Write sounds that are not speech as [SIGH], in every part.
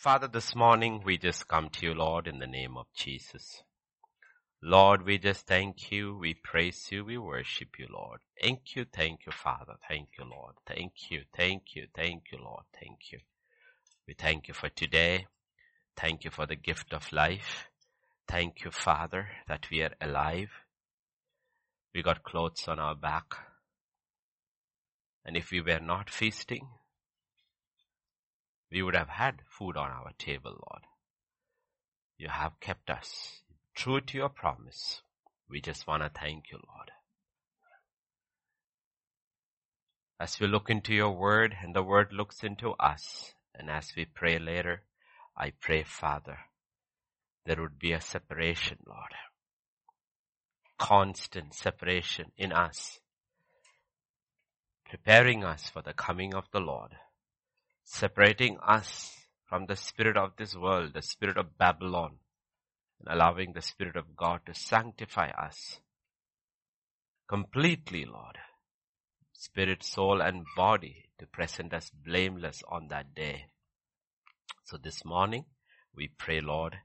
Father, this morning we just come to you, Lord, in the name of Jesus. Lord, we just thank you, we praise you, we worship you, Lord. Thank you, thank you, Father. Thank you, Lord. Thank you, thank you, thank you, Lord. Thank you. We thank you for today. Thank you for the gift of life. Thank you, Father, that we are alive. We got clothes on our back. And if we were not feasting, we would have had food on our table, Lord. You have kept us true to your promise. We just want to thank you, Lord. As we look into your word and the word looks into us, and as we pray later, I pray, Father, there would be a separation, Lord. Constant separation in us, preparing us for the coming of the Lord separating us from the spirit of this world, the spirit of Babylon, and allowing the Spirit of God to sanctify us completely, Lord. Spirit, soul, and body to present us blameless on that day. So this morning, we pray, Lord,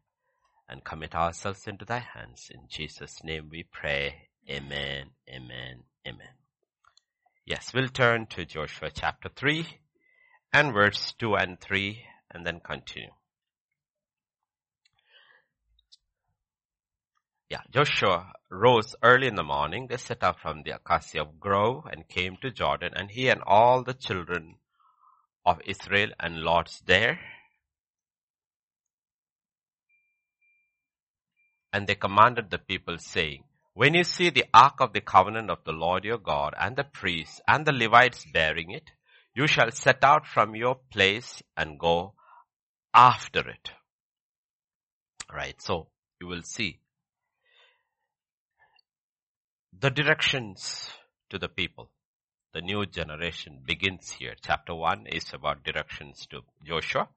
and commit ourselves into thy hands. In Jesus' name we pray. Amen, amen, amen. Yes, we'll turn to Joshua chapter 3 and verse 2 and 3 and then continue. Yeah, Joshua rose early in the morning. They set out from the acacia grove and came to Jordan and he and all the children of Israel and lords there. And they commanded the people saying, when you see the ark of the covenant of the Lord your God and the priests and the Levites bearing it, you shall set out from your place and go after it. Right. So you will see the directions to the people. The new generation begins here. Chapter 1 is about directions to Joshua.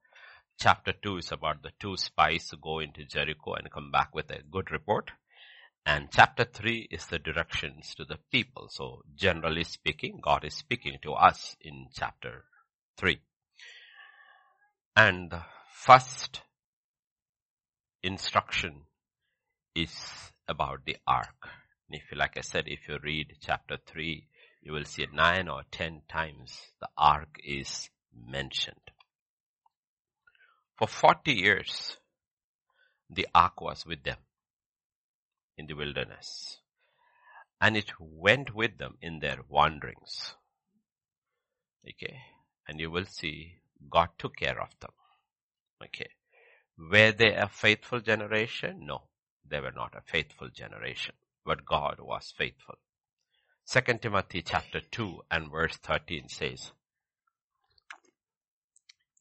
Chapter 2 is about the two spies who go into Jericho and come back with a good report. And chapter 3 is the directions to the people. So generally speaking, God is speaking to us in chapter 3. And the first instruction is about the ark. And if you, like I said, if you read chapter 3, you will see nine or ten times the ark is mentioned. For 40 years, the ark was with them in the wilderness. And it went with them in their wanderings. Okay. And you will see God took care of them. Okay. Were they a faithful generation? No, they were not a faithful generation, but God was faithful. Second Timothy chapter 2 and verse 13 says,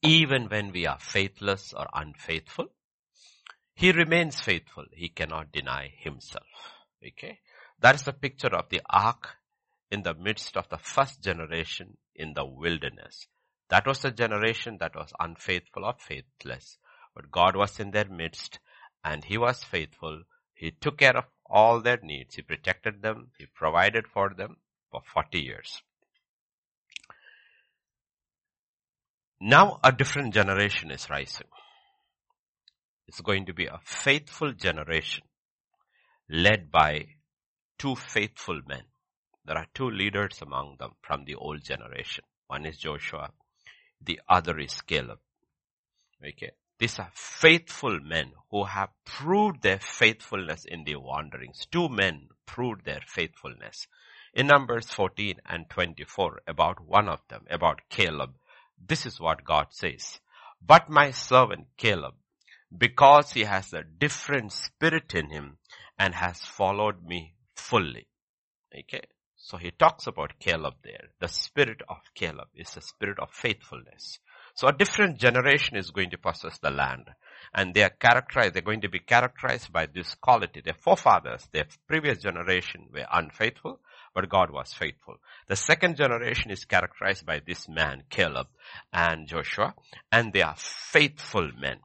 even when we are faithless or unfaithful, he remains faithful. He cannot deny himself. Okay. That is the picture of the ark in the midst of the first generation in the wilderness. That was a generation that was unfaithful or faithless. But God was in their midst and He was faithful. He took care of all their needs. He protected them. He provided for them for 40 years. Now a different generation is rising. It's going to be a faithful generation led by two faithful men. There are two leaders among them from the old generation. One is Joshua. The other is Caleb. Okay. These are faithful men who have proved their faithfulness in their wanderings. Two men proved their faithfulness. In Numbers 14 and 24, about one of them, about Caleb, this is what God says. But my servant Caleb, because he has a different spirit in him and has followed me fully. Okay. So he talks about Caleb there. The spirit of Caleb is a spirit of faithfulness. So a different generation is going to possess the land. And they are characterized, they're going to be characterized by this quality. Their forefathers, their previous generation were unfaithful, but God was faithful. The second generation is characterized by this man, Caleb and Joshua, and they are faithful men.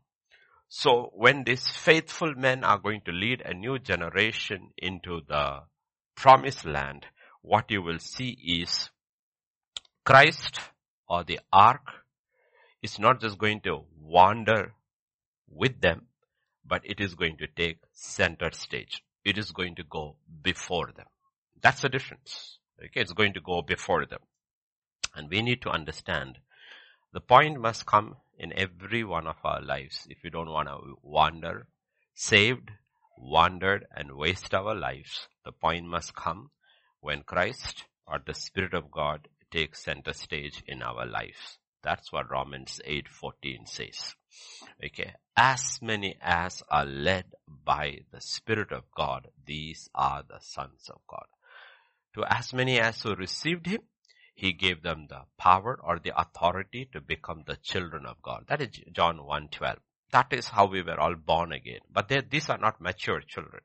So when these faithful men are going to lead a new generation into the promised land, what you will see is Christ or the ark is not just going to wander with them, but it is going to take center stage. It is going to go before them. That's the difference. Okay, it's going to go before them. And we need to understand the point must come in every one of our lives if we don't want to wander, saved, wandered and waste our lives. The point must come when Christ or the Spirit of God takes center stage in our lives. That's what Romans 8:14 says. Okay. As many as are led by the Spirit of God, these are the sons of God. To as many as who received him, he gave them the power or the authority to become the children of God. That is John 1:12. That is how we were all born again. But these are not mature children.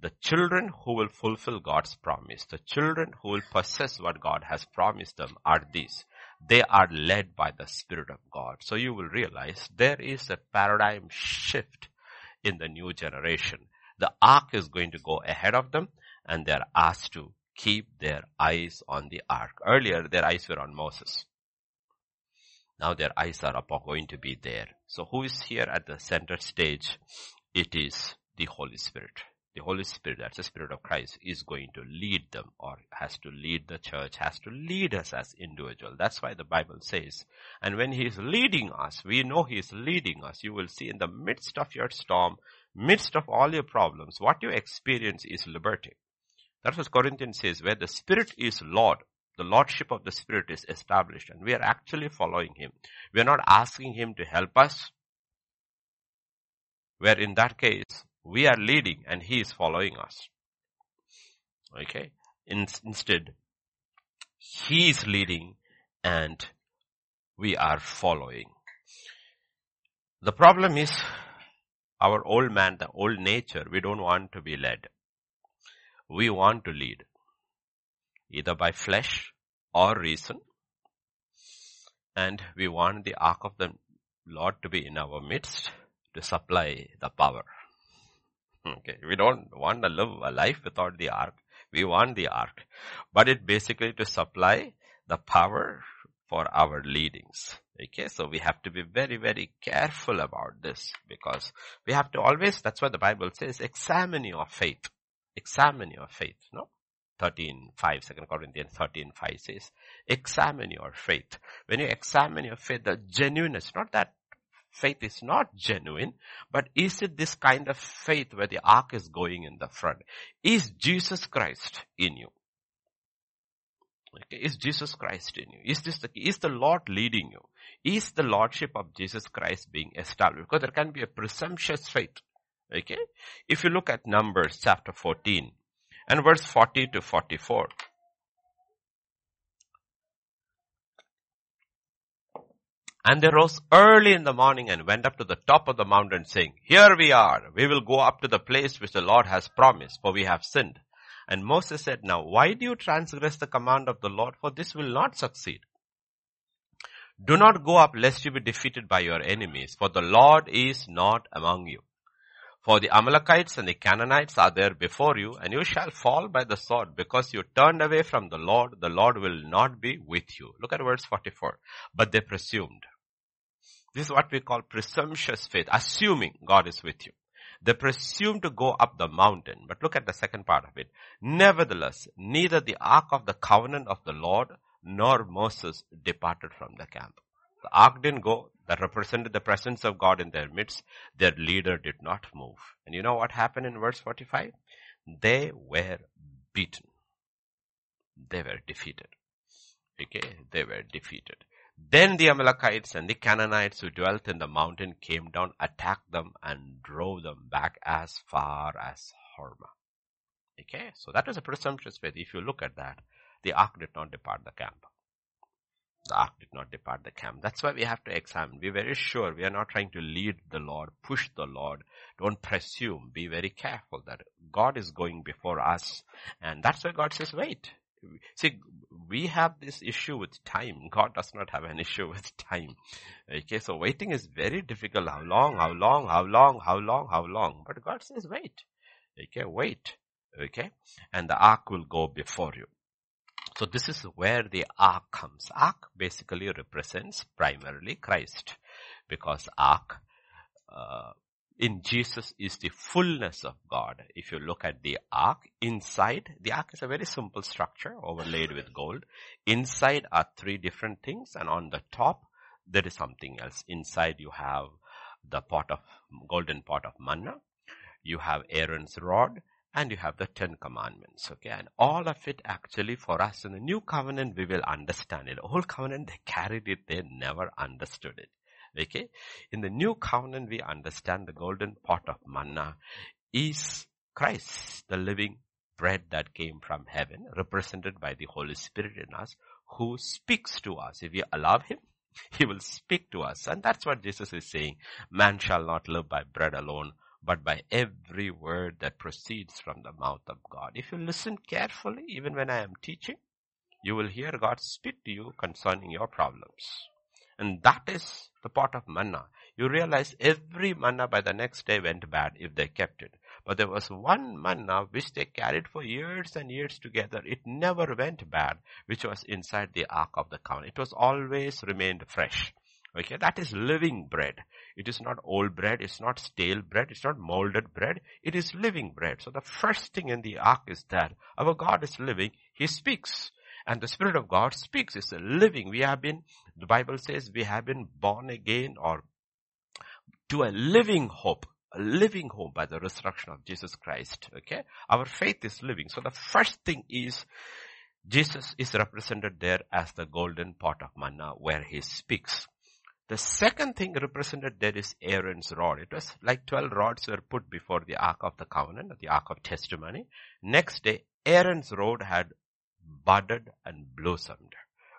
The children who will fulfill God's promise, the children who will possess what God has promised them are these. They are led by the Spirit of God. So you will realize there is a paradigm shift in the new generation. The ark is going to go ahead of them and they're asked to keep their eyes on the ark. Earlier their eyes were on Moses. Now their eyes are upon going to be there. So who is here at the center stage? It is the Holy Spirit the Holy Spirit, that's the Spirit of Christ, is going to lead them or has to lead the church, has to lead us as individual. That's why the Bible says, and when He is leading us, we know He is leading us. You will see in the midst of your storm, midst of all your problems, what you experience is liberty. That's what Corinthians says, where the Spirit is Lord, the Lordship of the Spirit is established and we are actually following Him. We are not asking Him to help us, where in that case, we are leading and he is following us. Okay. In, instead, he is leading and we are following. The problem is our old man, the old nature, we don't want to be led. We want to lead. Either by flesh or reason. And we want the ark of the Lord to be in our midst to supply the power. Okay. We don't want to live a life without the ark. We want the ark. But it basically to supply the power for our leadings. Okay, so we have to be very, very careful about this because we have to always, that's what the Bible says, examine your faith. Examine your faith, no? 13, 5, 2 Corinthians 13, 5 says, examine your faith. When you examine your faith, the genuineness, not that faith is not genuine, but is it this kind of faith where the ark is going in the front? Is Jesus Christ in you? Okay. Is Jesus Christ in you? Is this the, is the Lord leading you? Is the Lordship of Jesus Christ being established? Because there can be a presumptuous faith. Okay. If you look at Numbers chapter 14 and verse 40 to 44, And they rose early in the morning and went up to the top of the mountain saying, Here we are. We will go up to the place which the Lord has promised, for we have sinned. And Moses said, Now why do you transgress the command of the Lord? For this will not succeed. Do not go up lest you be defeated by your enemies, for the Lord is not among you. For the Amalekites and the Canaanites are there before you, and you shall fall by the sword, because you turned away from the Lord, the Lord will not be with you. Look at verse 44. But they presumed. This is what we call presumptuous faith, assuming God is with you. They presumed to go up the mountain, but look at the second part of it. Nevertheless, neither the ark of the covenant of the Lord nor Moses departed from the camp. The ark didn't go, that represented the presence of God in their midst. Their leader did not move. And you know what happened in verse 45? They were beaten. They were defeated. Okay, they were defeated. Then the Amalekites and the Canaanites who dwelt in the mountain came down, attacked them and drove them back as far as Hormah. Okay, so that was a presumptuous faith. If you look at that, the ark did not depart the camp. The ark did not depart the camp. That's why we have to examine. Be very sure we are not trying to lead the Lord, push the Lord. Don't presume. Be very careful that God is going before us. And that's why God says, wait. See, we have this issue with time. God does not have an issue with time. Okay, so waiting is very difficult. How long, how long, how long, how long, how long? But God says, wait. Okay, wait. Okay, and the ark will go before you. So this is where the ark comes. Ark basically represents primarily Christ because ark uh, in Jesus is the fullness of God. If you look at the ark, inside, the ark is a very simple structure overlaid with gold. Inside are three different things and on the top, there is something else. Inside you have the pot of, golden pot of manna. You have Aaron's rod and you have the Ten Commandments. Okay. And all of it actually for us in the new covenant, we will understand it. Old covenant, they carried it. They never understood it. Okay. In the new covenant, we understand the golden pot of manna is Christ, the living bread that came from heaven, represented by the Holy Spirit in us, who speaks to us. If we allow Him, [LAUGHS] He will speak to us. And that's what Jesus is saying. Man shall not live by bread alone, but by every word that proceeds from the mouth of God. If you listen carefully, even when I am teaching, you will hear God speak to you concerning your problems. And that is the pot of manna. You realize every manna by the next day went bad if they kept it. But there was one manna which they carried for years and years together. It never went bad, which was inside the Ark of the Covenant. It was always remained fresh. Okay, that is living bread. It is not old bread. It's not stale bread. It's not molded bread. It is living bread. So the first thing in the ark is that our God is living. He speaks. And the Spirit of God speaks. It's a living. We have been, the Bible says we have been born again or to a living hope. A living hope by the resurrection of Jesus Christ. Okay. Our faith is living. So the first thing is Jesus is represented there as the golden pot of manna where he speaks. The second thing represented there is Aaron's rod. It was like 12 rods were put before the Ark of the Covenant, the Ark of Testimony. Next day, Aaron's rod had budded and blossomed.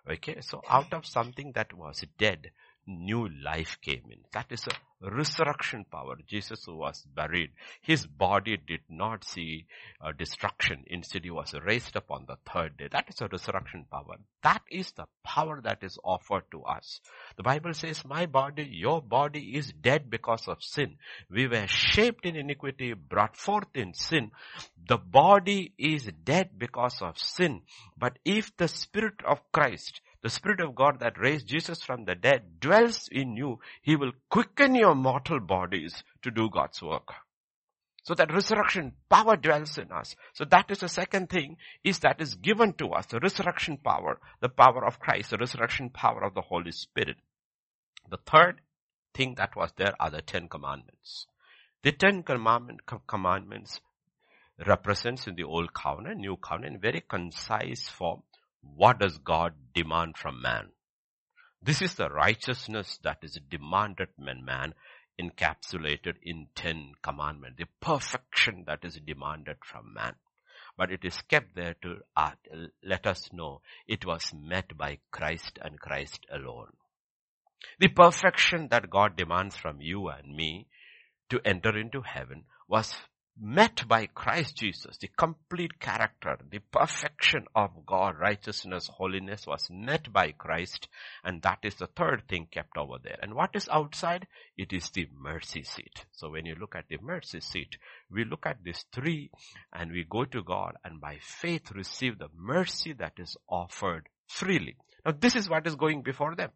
Okay, so out of something that was dead, new life came in. That is a resurrection power. Jesus was buried, his body did not see uh, destruction. Instead, he was raised up on the third day. That is a resurrection power. That is the power that is offered to us. The Bible says, my body, your body is dead because of sin. We were shaped in iniquity, brought forth in sin. The body is dead because of sin. But if the Spirit of Christ the Spirit of God that raised Jesus from the dead dwells in you. He will quicken your mortal bodies to do God's work. So that resurrection power dwells in us. So that is the second thing is that is given to us, the resurrection power, the power of Christ, the resurrection power of the Holy Spirit. The third thing that was there are the Ten Commandments. The Ten Commandment, Commandments represents in the Old Covenant, New Covenant, in very concise form, what does God demand from man? This is the righteousness that is demanded from man encapsulated in ten commandments, the perfection that is demanded from man. But it is kept there to uh, let us know it was met by Christ and Christ alone. The perfection that God demands from you and me to enter into heaven was met by Christ Jesus, the complete character, the perfection of God, righteousness, holiness was met by Christ. And that is the third thing kept over there. And what is outside? It is the mercy seat. So when you look at the mercy seat, we look at these three and we go to God and by faith receive the mercy that is offered freely. Now this is what is going before them.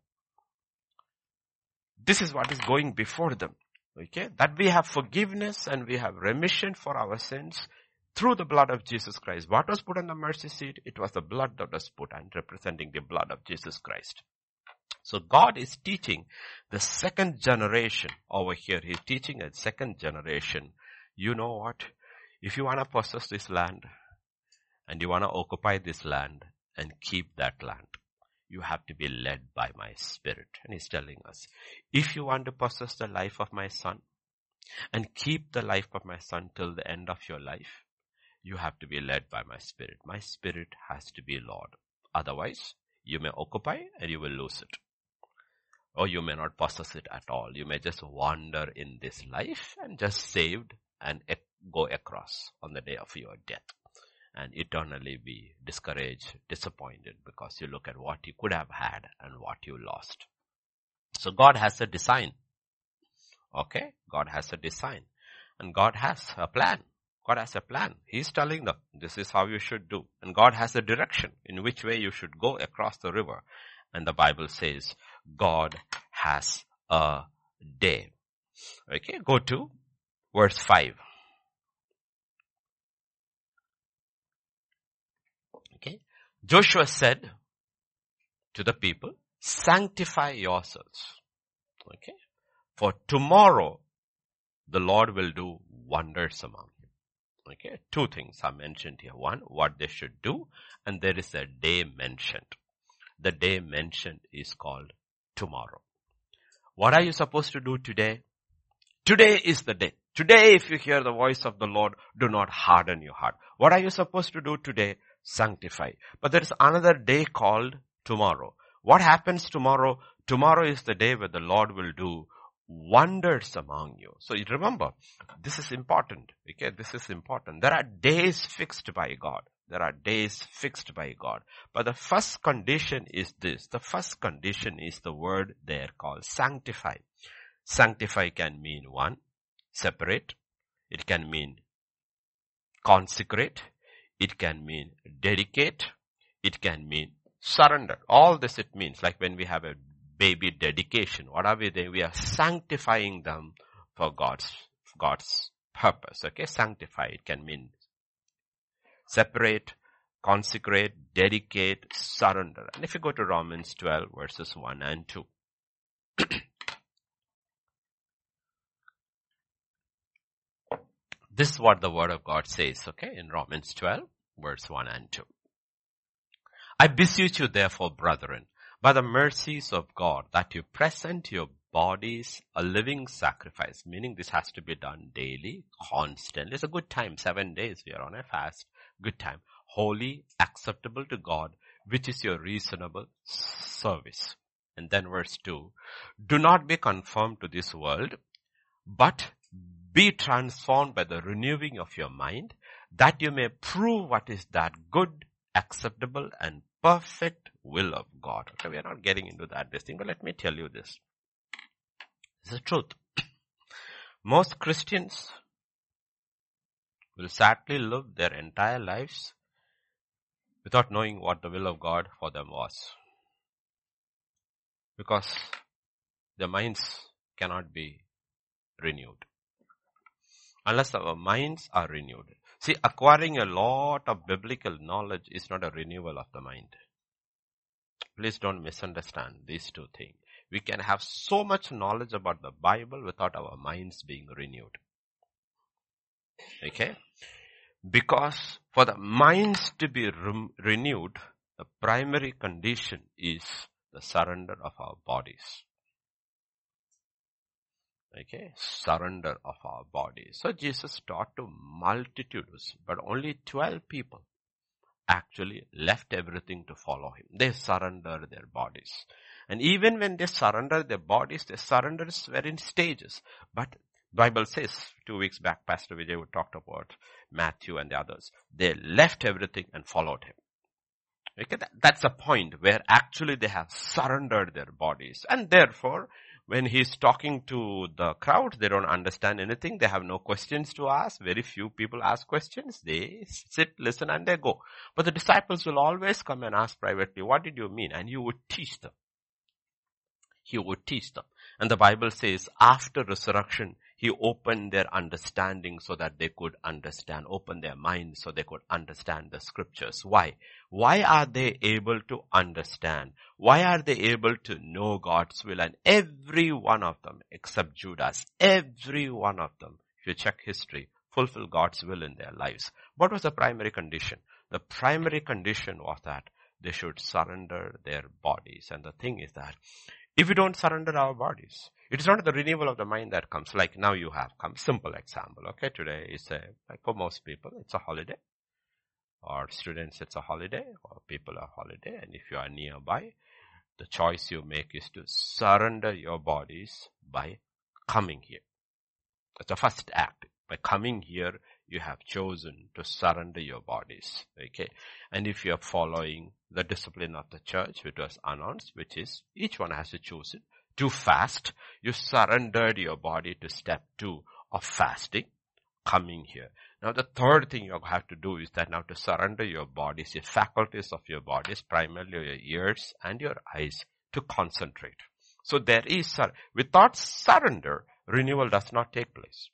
This is what is going before them. Okay, that we have forgiveness and we have remission for our sins through the blood of Jesus Christ. What was put on the mercy seat? It was the blood that was put and representing the blood of Jesus Christ. So God is teaching the second generation over here. He's teaching a second generation. You know what? If you want to possess this land and you want to occupy this land and keep that land, you have to be led by my spirit. And he's telling us, if you want to possess the life of my son and keep the life of my son till the end of your life, you have to be led by my spirit. My spirit has to be Lord. Otherwise, you may occupy and you will lose it. Or you may not possess it at all. You may just wander in this life and just saved and go across on the day of your death and eternally be discouraged, disappointed because you look at what you could have had and what you lost. So God has a design. Okay? God has a design. And God has a plan. God has a plan. He's telling them this is how you should do. And God has a direction in which way you should go across the river. And the Bible says God has a day. Okay, go to verse 5. Okay. Joshua said to the people, sanctify yourselves. Okay. For tomorrow the Lord will do wonders among you. Okay. Two things are mentioned here. One, what they should do and there is a day mentioned. The day mentioned is called tomorrow. What are you supposed to do today? Today is the day. Today, if you hear the voice of the Lord, do not harden your heart. What are you supposed to do today? Sanctify. But there is another day called tomorrow. What happens tomorrow? Tomorrow is the day where the Lord will do wonders among you. So you remember, this is important. Okay, this is important. There are days fixed by God. There are days fixed by God. But the first condition is this. The first condition is the word there called sanctify. Sanctify can mean one, separate. It can mean consecrate. It can mean dedicate. It can mean surrender. All this it means. Like when we have a baby dedication. What are we doing? We are sanctifying them for God's, God's purpose. Okay. Sanctify. It can mean separate, consecrate, dedicate, surrender. And if you go to Romans 12 verses 1 and 2. [CLEARS THROAT] this is what the word of God says, okay, in Romans 12 verse 1 and 2. I beseech you therefore, brethren, by the mercies of God, that you present your bodies a living sacrifice, meaning this has to be done daily, constantly. It's a good time, seven days we are on a fast good time. Holy, acceptable to God, which is your reasonable service. And then verse 2, do not be conformed to this world, but be transformed by the renewing of your mind, that you may prove what is that good, acceptable, and perfect will of God. Okay, we are not getting into that this thing, but let me tell you this. Is the truth. [CLEARS THROAT] Most Christians will sadly live their entire lives without knowing what the will of God for them was. Because their minds cannot be renewed. Unless our minds are renewed. See, acquiring a lot of biblical knowledge is not a renewal of the mind. Please don't misunderstand these two things. We can have so much knowledge about the Bible without our minds being renewed. Okay? Because for the minds to be re- renewed, the primary condition is the surrender of our bodies. Okay, surrender of our bodies. So Jesus taught to multitudes, but only 12 people actually left everything to follow him. They surrendered their bodies. And even when they surrender their bodies, their surrenders were in stages. But Bible says two weeks back, Pastor Vijay talked about Matthew and the others. They left everything and followed him. Okay, that, that's a point where actually they have surrendered their bodies. And therefore, when he's talking to the crowd, they don't understand anything. They have no questions to ask. Very few people ask questions. They sit, listen, and they go. But the disciples will always come and ask privately, what did you mean? And you would teach them. He would teach them. And the Bible says after resurrection, he opened their understanding so that they could understand, open their minds so they could understand the scriptures. Why? Why are they able to understand? Why are they able to know God's will? And every one of them, except Judas, every one of them, if you check history, fulfill God's will in their lives. What was the primary condition? The primary condition was that they should surrender their bodies. And the thing is that if we don't surrender our bodies, it is not the renewal of the mind that comes like now you have come. Simple example. Okay. Today is a, like for most people, it's a holiday or students, it's a holiday or people are holiday. And if you are nearby, the choice you make is to surrender your bodies by coming here. That's the first act. By coming here, you have chosen to surrender your bodies. Okay. And if you are following the discipline of the church, which was announced, which is each one has to choose it to fast, you surrendered your body to step two of fasting, coming here. Now the third thing you have to do is that now to surrender your bodies, the faculties of your bodies, primarily your ears and your eyes, to concentrate. So there is, without surrender, renewal does not take place.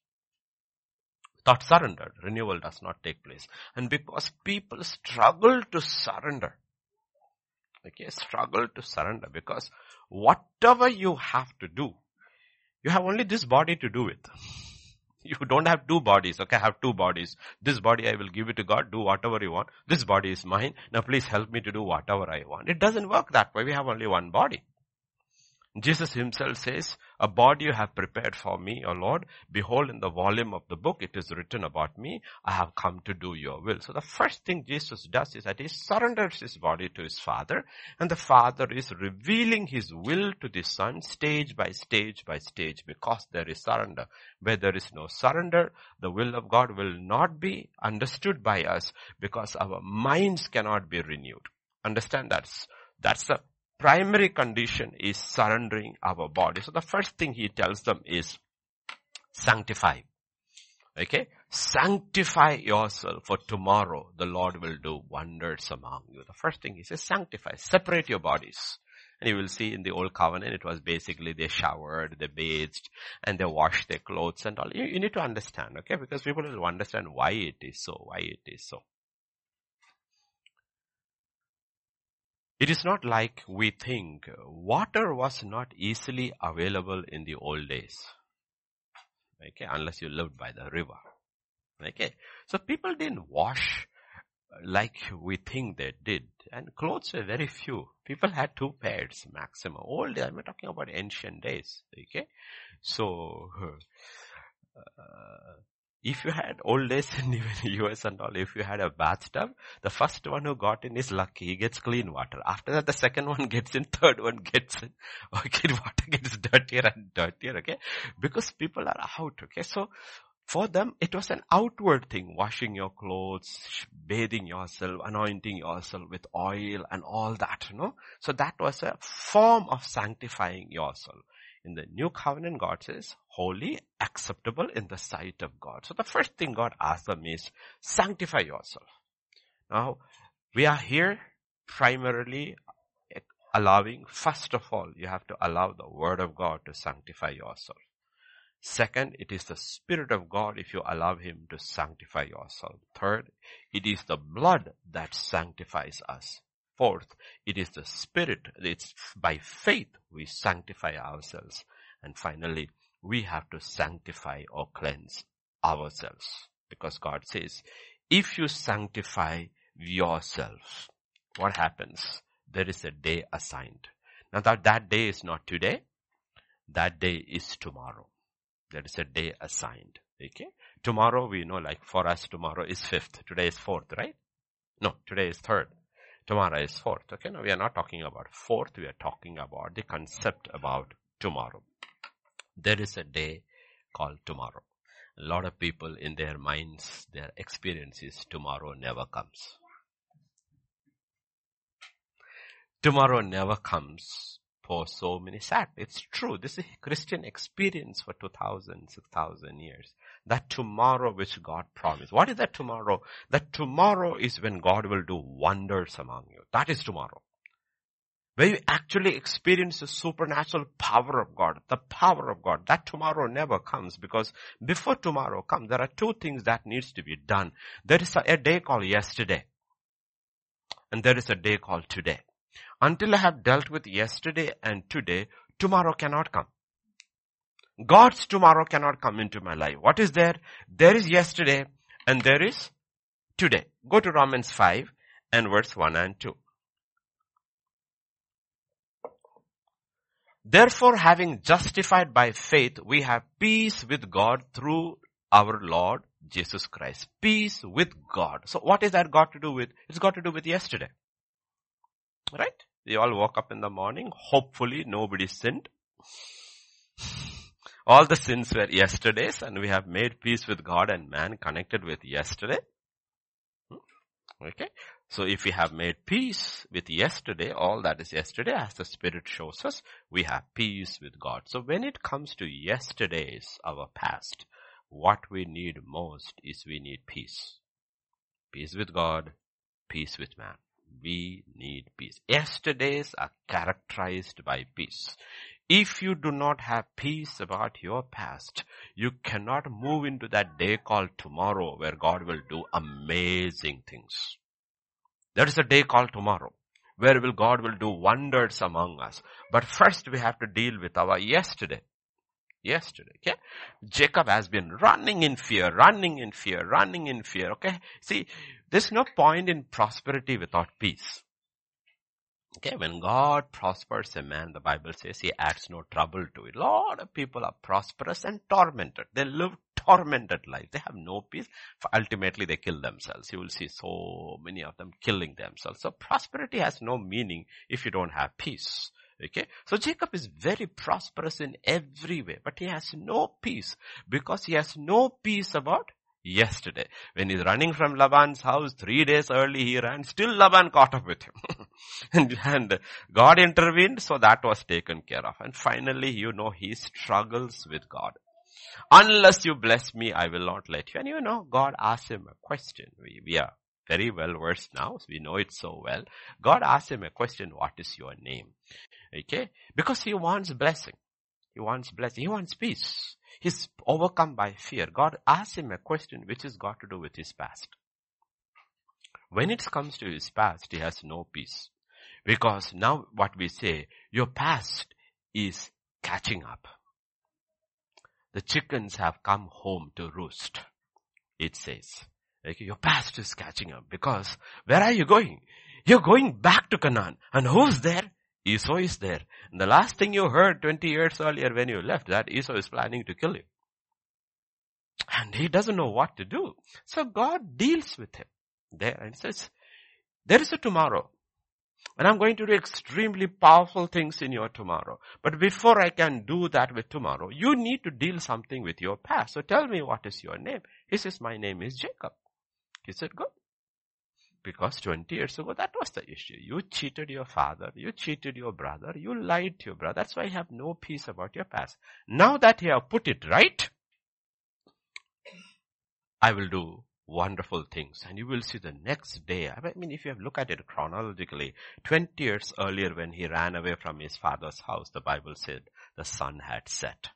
Not surrendered. Renewal does not take place. And because people struggle to surrender, okay, struggle to surrender because whatever you have to do, you have only this body to do it. [LAUGHS] You don't have two bodies. Okay, I have two bodies. This body I will give it to God. Do whatever you want. This body is mine. Now please help me to do whatever I want. It doesn't work that way. We have only one body. Jesus himself says, a body you have prepared for me, O Lord. Behold, in the volume of the book, it is written about me. I have come to do your will. So the first thing Jesus does is that he surrenders his body to his father and the father is revealing his will to the son stage by stage by stage because there is surrender. Where there is no surrender, the will of God will not be understood by us because our minds cannot be renewed. Understand that's, that's the primary condition is surrendering our body. So the first thing he tells them is sanctify. Okay? Sanctify yourself for tomorrow the Lord will do wonders among you. The first thing he says sanctify. Separate your bodies. And you will see in the old covenant it was basically they showered, they bathed, and they washed their clothes and all. You, you need to understand, okay? Because people will understand why it is so, why it is so. It is not like we think water was not easily available in the old days. Okay, unless you lived by the river. Okay, so people didn't wash like we think they did. And clothes were very few. People had two pairs maximum. Old, days, I'm talking about ancient days. Okay. So, [LAUGHS] uh, if you had old days [LAUGHS] in even US and all, if you had a bathtub, the first one who got in is lucky. He gets clean water. After that, the second one gets in, [LAUGHS] third one gets in. [LAUGHS] Okay, water gets dirtier and dirtier, okay? Because people are out, okay? So, for them, it was an outward thing, washing your clothes, bathing yourself, anointing yourself with oil and all that, you know. So that was a form of sanctifying yourself. In the new covenant, God says, holy, acceptable in the sight of God. So the first thing God asks them is, sanctify yourself. Now, we are here primarily allowing, first of all, you have to allow the word of God to sanctify yourself. Second, it is the Spirit of God if you allow Him to sanctify yourself. Third, it is the blood that sanctifies us. Fourth, it is the Spirit. It's by faith we sanctify ourselves. And finally, we have to sanctify or cleanse ourselves. Because God says, if you sanctify yourself, what happens? There is a day assigned. Now that, that day is not today. That day is tomorrow. There is a day assigned. Okay. Tomorrow we know like for us tomorrow is fifth. Today is fourth, right? No, today is third. Tomorrow is fourth. Okay, now we are not talking about fourth, we are talking about the concept about tomorrow. There is a day called tomorrow. A lot of people in their minds, their experiences, tomorrow never comes. Tomorrow never comes for so many sad. It's true. This is Christian experience for 2000, 6000 years that tomorrow which God promised. What is that tomorrow? That tomorrow is when God will do wonders among you. That is tomorrow. Where you actually experience the supernatural power of God, the power of God. That tomorrow never comes because before tomorrow comes, there are two things that needs to be done. There is a, a day called yesterday. And there is a day called today. Until I have dealt with yesterday and today, tomorrow cannot come. God's tomorrow cannot come into my life. What is there? There is yesterday and there is today. Go to Romans 5 and verse 1 and 2. Therefore, having justified by faith, we have peace with God through our Lord Jesus Christ. Peace with God. So what is that got to do with? It's got to do with yesterday. Right? We all woke up in the morning. Hopefully nobody sinned. All the sins were yesterday's and we have made peace with God and man connected with yesterday. Hmm? Okay. So if we have made peace with yesterday, all that is yesterday as the Spirit shows us, we have peace with God. So when it comes to yesterday's, our past, what we need most is we need peace. Peace with God, peace with man. We need peace. Yesterdays are characterized by peace. If you do not have peace about your past, you cannot move into that day called tomorrow where God will do amazing things. There is a day called tomorrow where will God will do wonders among us. But first we have to deal with our yesterday. Yesterday, okay? Jacob has been running in fear, running in fear, running in fear, okay? See, there's no point in prosperity without peace. Okay, when God prospers a man, the Bible says he adds no trouble to it. A lot of people are prosperous and tormented. They live tormented life. They have no peace. Ultimately, they kill themselves. You will see so many of them killing themselves. So prosperity has no meaning if you don't have peace. Okay. So Jacob is very prosperous in every way, but he has no peace because he has no peace about yesterday. When he's running from Laban's house, three days early he ran, still Laban caught up with him. [LAUGHS] and, and God intervened, so that was taken care of. And finally, you know, he struggles with God. Unless you bless me, I will not let you. And you know, God asked him a question. We, we are very well versed now. So we know it so well. God asked him a question, what is your name? Okay? Because he wants blessing. He wants blessing. He wants peace. He's overcome by fear. God asks him a question which has got to do with his past. When it comes to his past, he has no peace. Because now what we say, your past is catching up. The chickens have come home to roost. It says, okay, your past is catching up because where are you going? You're going back to Canaan. And who's there? Esau is there. The last thing you heard 20 years earlier when you left that Esau is planning to kill you. And he doesn't know what to do. So God deals with him there and says, there is a tomorrow. And I'm going to do extremely powerful things in your tomorrow. But before I can do that with tomorrow, you need to deal something with your past. So tell me what is your name? He says, my name is Jacob. He said, good. Because 20 years ago, that was the issue. You cheated your father, you cheated your brother, you lied to your brother. That's why you have no peace about your past. Now that you have put it right, I will do wonderful things. And you will see the next day. I mean, if you have look at it chronologically, 20 years earlier when he ran away from his father's house, the Bible said the sun had set.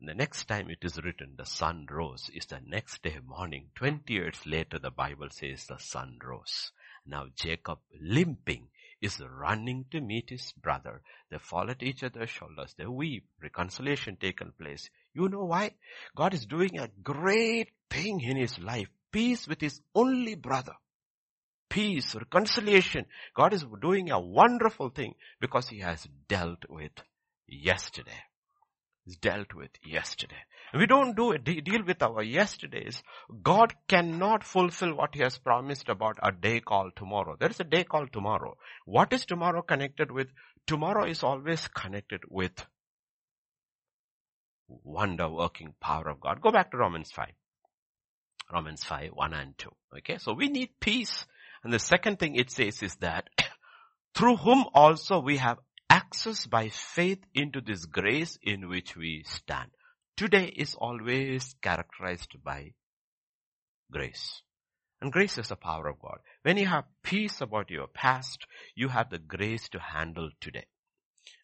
And the next time it is written, the sun rose, is the next day morning. 20 years later, the Bible says the sun rose. Now Jacob, limping, is running to meet his brother. They fall at each other's shoulders. They weep. Reconciliation taken place. You know why? God is doing a great thing in his life. Peace with his only brother. Peace, reconciliation. God is doing a wonderful thing because he has dealt with yesterday is dealt with yesterday. We don't do deal with our yesterdays. God cannot fulfill what He has promised about a day called tomorrow. There is a day called tomorrow. What is tomorrow connected with? Tomorrow is always connected with wonder working power of God. Go back to Romans 5. Romans 5, 1 and 2. Okay, so we need peace. And the second thing it says is that [COUGHS] through whom also we have access by faith into this grace in which we stand. Today is always characterized by grace. And grace is the power of God. When you have peace about your past, you have the grace to handle today.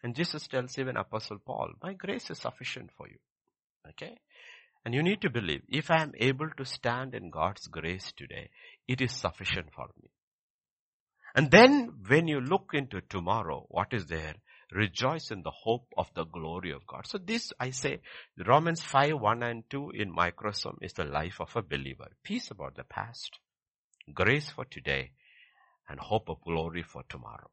And Jesus tells even Apostle Paul, my grace is sufficient for you. Okay? And you need to believe, if I am able to stand in God's grace today, it is sufficient for me. And then when you look into tomorrow, what is there? Rejoice in the hope of the glory of God. So this, I say, Romans 5, 1 and 2 in microcosm is the life of a believer. Peace about the past, grace for today, and hope of glory for tomorrow.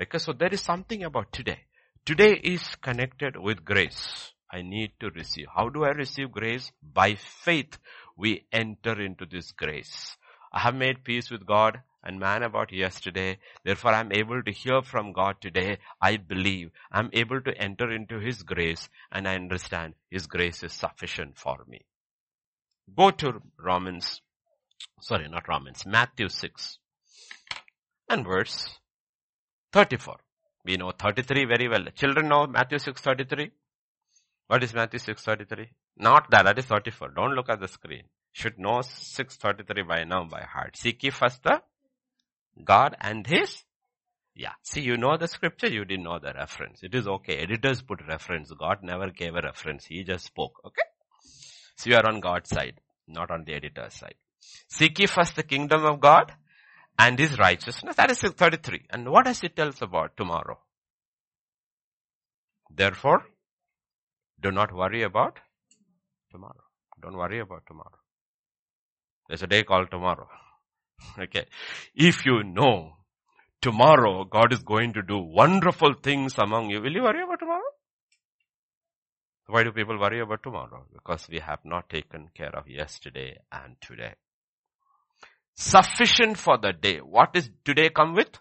Okay, so there is something about today. Today is connected with grace. I need to receive. How do I receive grace? By faith, we enter into this grace. I have made peace with God and man about yesterday. Therefore, I'm able to hear from God today. I believe I'm able to enter into His grace and I understand His grace is sufficient for me. Go to Romans, sorry, not Romans, Matthew 6 and verse 34. We know 33 very well. Children know Matthew 6:33. What is Matthew 6:33? Not that, that is 34. Don't look at the screen. Should know 6:33 by now by heart. Seek ye first the God and His Yeah. See, you know the scripture, you didn't know the reference. It is okay. Editors put reference. God never gave a reference. He just spoke. Okay? So you are on God's side, not on the editor's side. Seek ye first the kingdom of God and his righteousness. That is 33. And what does it tell us about tomorrow? Therefore, do not worry about tomorrow. Don't worry about tomorrow. There's a day called tomorrow. [LAUGHS] okay. If you know tomorrow God is going to do wonderful things among you, will you worry about tomorrow? Why do people worry about tomorrow? Because we have not taken care of yesterday and today. Sufficient for the day. What is today come with?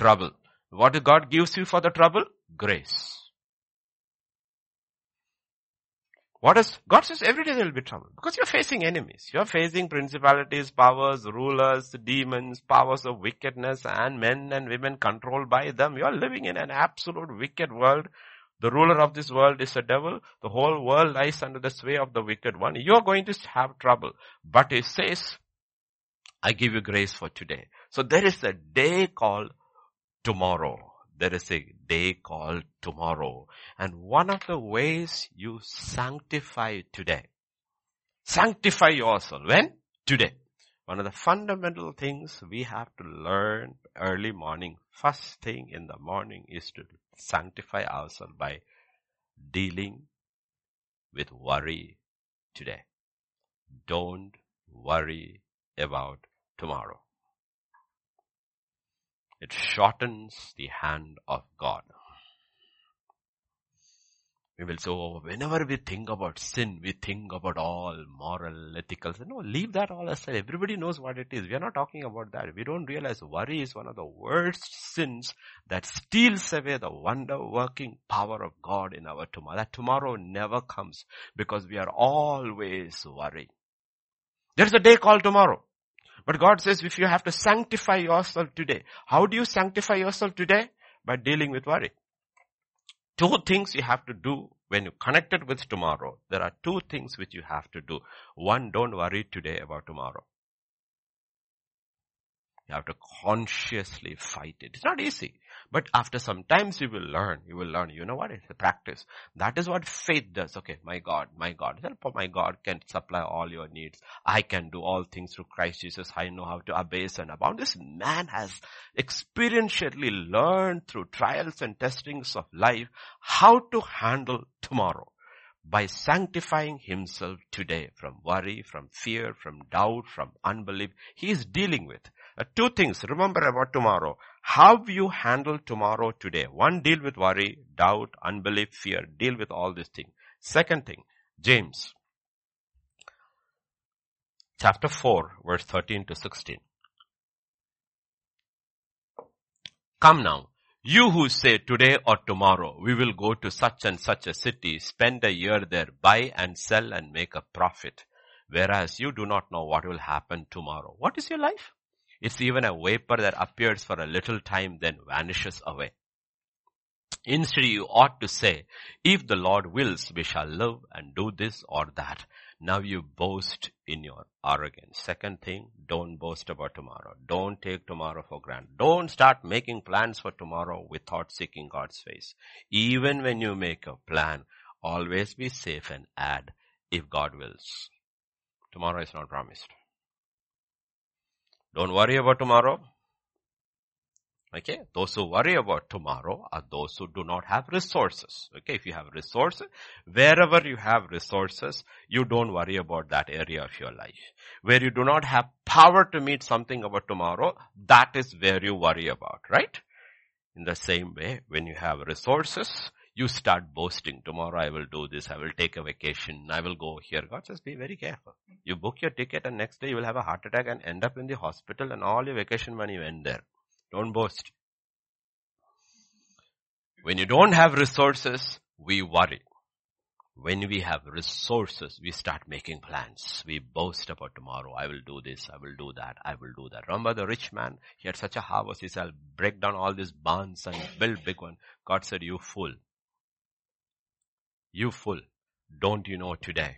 Trouble. What God gives you for the trouble? Grace. What is, God says every day there will be trouble because you're facing enemies. You're facing principalities, powers, rulers, demons, powers of wickedness and men and women controlled by them. You're living in an absolute wicked world. The ruler of this world is a devil. The whole world lies under the sway of the wicked one. You're going to have trouble. But he says, I give you grace for today. So there is a day called tomorrow there is a day called tomorrow. And one of the ways you sanctify today, sanctify yourself. When? Today. One of the fundamental things we have to learn early morning, first thing in the morning is to sanctify ourselves by dealing with worry today. Don't worry about tomorrow. It shortens the hand of God. We will say, oh, whenever we think about sin, we think about all moral, ethical. No, leave that all aside. Everybody knows what it is. We are not talking about that. We don't realize worry is one of the worst sins that steals away the wonder working power of God in our tomorrow. That tomorrow never comes because we are always worried. There's a day called tomorrow. But God says if you have to sanctify yourself today, how do you sanctify yourself today? By dealing with worry. Two things you have to do when you connected with tomorrow. There are two things which you have to do. One, don't worry today about tomorrow. You have to consciously fight it. It's not easy. But after some times you will learn, you will learn, you know what? It's a practice. That is what faith does. Okay, my God, my God, Help oh my God can supply all your needs. I can do all things through Christ Jesus. I know how to abase and abound. This man has experientially learned through trials and testings of life how to handle tomorrow by sanctifying himself today from worry, from fear, from doubt, from unbelief. He is dealing with uh, two things. Remember about tomorrow. How you handle tomorrow today. One, deal with worry, doubt, unbelief, fear. Deal with all these things. Second thing, James. Chapter 4, verse 13 to 16. Come now, you who say today or tomorrow we will go to such and such a city, spend a year there, buy and sell and make a profit. Whereas you do not know what will happen tomorrow. What is your life? It's even a vapor that appears for a little time then vanishes away. Instead you ought to say, if the Lord wills, we shall live and do this or that. Now you boast in your arrogance. Second thing, don't boast about tomorrow. Don't take tomorrow for granted. Don't start making plans for tomorrow without seeking God's face. Even when you make a plan, always be safe and add, if God wills. Tomorrow is not promised. Don't worry about tomorrow. Okay. Those who worry about tomorrow are those who do not have resources. Okay. If you have resources, wherever you have resources, you don't worry about that area of your life. Where you do not have power to meet something about tomorrow, that is where you worry about, right? In the same way, when you have resources, you start boasting. Tomorrow I will do this. I will take a vacation. I will go here. God says be very careful. You book your ticket and next day you will have a heart attack and end up in the hospital and all your vacation money went there. Don't boast. When you don't have resources, we worry. When we have resources, we start making plans. We boast about tomorrow. I will do this. I will do that. I will do that. Remember the rich man? He had such a harvest. He said, I'll break down all these barns and build big one. God said, you fool. You fool. Don't you know today?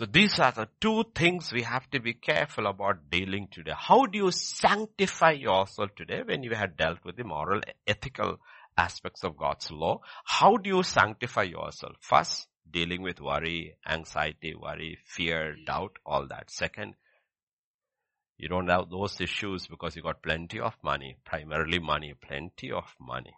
So these are the two things we have to be careful about dealing today. How do you sanctify yourself today when you have dealt with the moral, ethical aspects of God's law? How do you sanctify yourself? First, dealing with worry, anxiety, worry, fear, doubt, all that. Second, you don't have those issues because you got plenty of money, primarily money, plenty of money.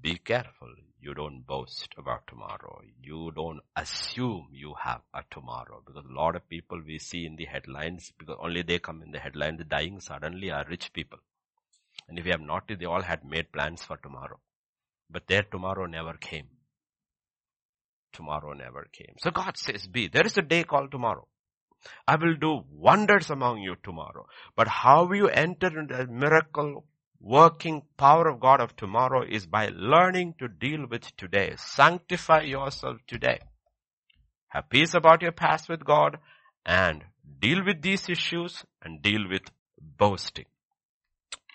Be careful. You don't boast about tomorrow. You don't assume you have a tomorrow because a lot of people we see in the headlines because only they come in the headlines dying suddenly are rich people. And if you have not, they all had made plans for tomorrow. But their tomorrow never came. Tomorrow never came. So God says, be, there is a day called tomorrow. I will do wonders among you tomorrow. But how you enter into a miracle working power of God of tomorrow is by learning to deal with today. Sanctify yourself today. Have peace about your past with God and deal with these issues and deal with boasting.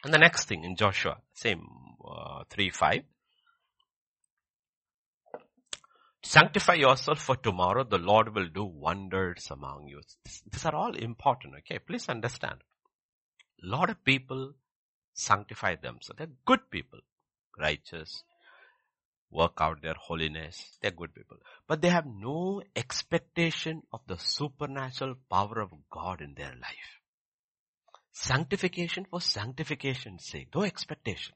And the next thing in Joshua, same uh, 3 5. Sanctify yourself for tomorrow. The Lord will do wonders among you. These are all important. Okay. Please understand. A lot of people sanctify them. So they're good people, righteous, work out their holiness. They're good people. But they have no expectation of the supernatural power of God in their life. Sanctification for sanctification's sake. No expectation.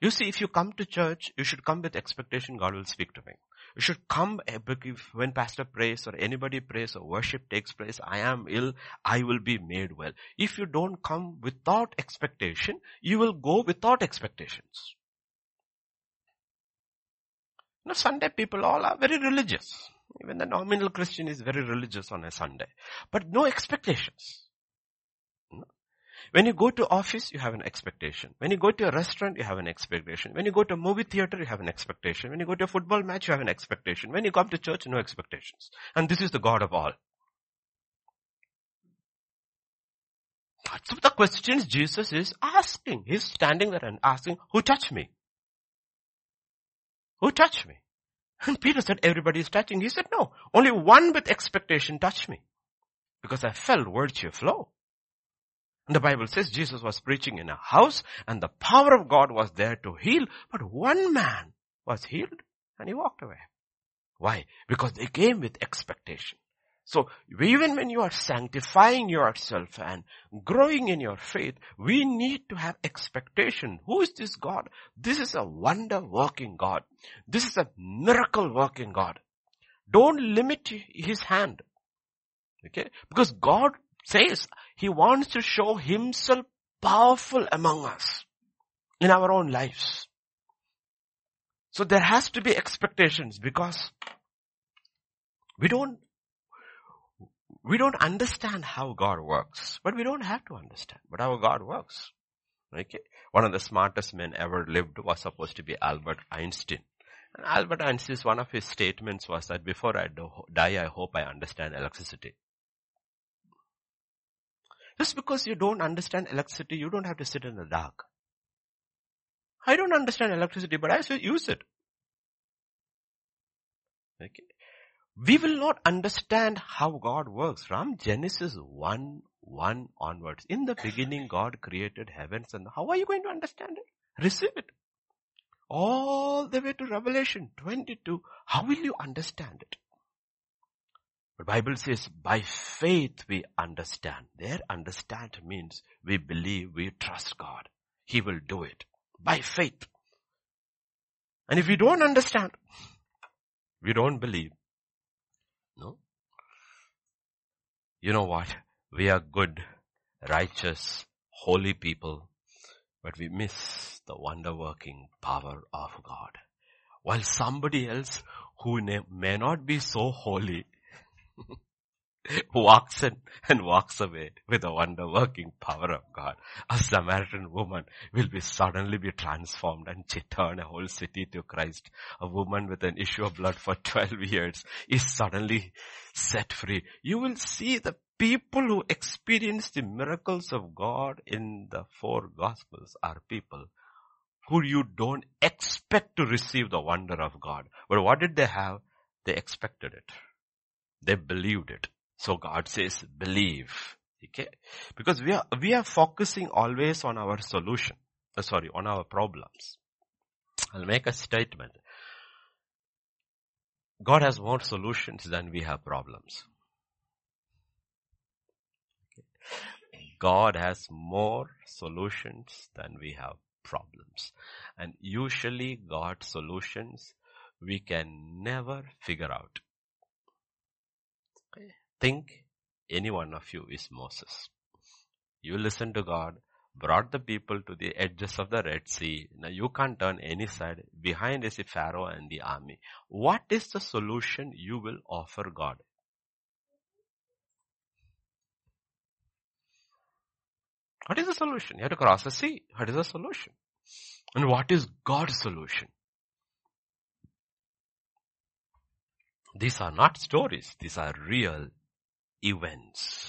You see, if you come to church, you should come with expectation God will speak to me. You should come eh, when pastor prays or anybody prays or worship takes place. I am ill. I will be made well. If you don't come without expectation, you will go without expectations. Now Sunday people all are very religious. Even the nominal Christian is very religious on a Sunday. But no expectations. When you go to office, you have an expectation. When you go to a restaurant, you have an expectation. When you go to a movie theater, you have an expectation. When you go to a football match, you have an expectation. When you come to church, no expectations. And this is the God of all. That's the questions Jesus is asking. He's standing there and asking, who touched me? Who touched me? And Peter said, everybody is touching. He said, no, only one with expectation touched me. Because I felt virtue flow. The Bible says Jesus was preaching in a house and the power of God was there to heal, but one man was healed and he walked away. Why? Because they came with expectation. So even when you are sanctifying yourself and growing in your faith, we need to have expectation. Who is this God? This is a wonder working God. This is a miracle working God. Don't limit his hand. Okay? Because God says he wants to show himself powerful among us in our own lives. So there has to be expectations because we don't, we don't understand how God works, but we don't have to understand but how God works. Okay. One of the smartest men ever lived was supposed to be Albert Einstein. And Albert Einstein's one of his statements was that before I die, I hope I understand electricity. Just because you don't understand electricity, you don't have to sit in the dark. I don't understand electricity, but I still use it. Okay. We will not understand how God works from Genesis 1, 1 onwards. In the beginning, God created heavens and how are you going to understand it? Receive it. All the way to Revelation 22. How will you understand it? But Bible says by faith we understand. There understand means we believe, we trust God. He will do it. By faith. And if we don't understand, we don't believe. No. You know what? We are good, righteous, holy people, but we miss the wonder working power of God. While somebody else who may not be so holy [LAUGHS] walks in and walks away with the wonder working power of God. A Samaritan woman will be suddenly be transformed and turn a whole city to Christ. A woman with an issue of blood for [LAUGHS] 12 years is suddenly set free. You will see the people who experience the miracles of God in the four gospels are people who you don't expect to receive the wonder of God. But what did they have? They expected it. They believed it. So God says, believe. Okay? Because we are, we are focusing always on our solution. Uh, sorry, on our problems. I'll make a statement. God has more solutions than we have problems. God has more solutions than we have problems. And usually God's solutions we can never figure out. Think any one of you is Moses. You listen to God, brought the people to the edges of the Red Sea. Now you can't turn any side. Behind is the Pharaoh and the army. What is the solution you will offer God? What is the solution? You have to cross the sea. What is the solution? And what is God's solution? These are not stories. These are real events.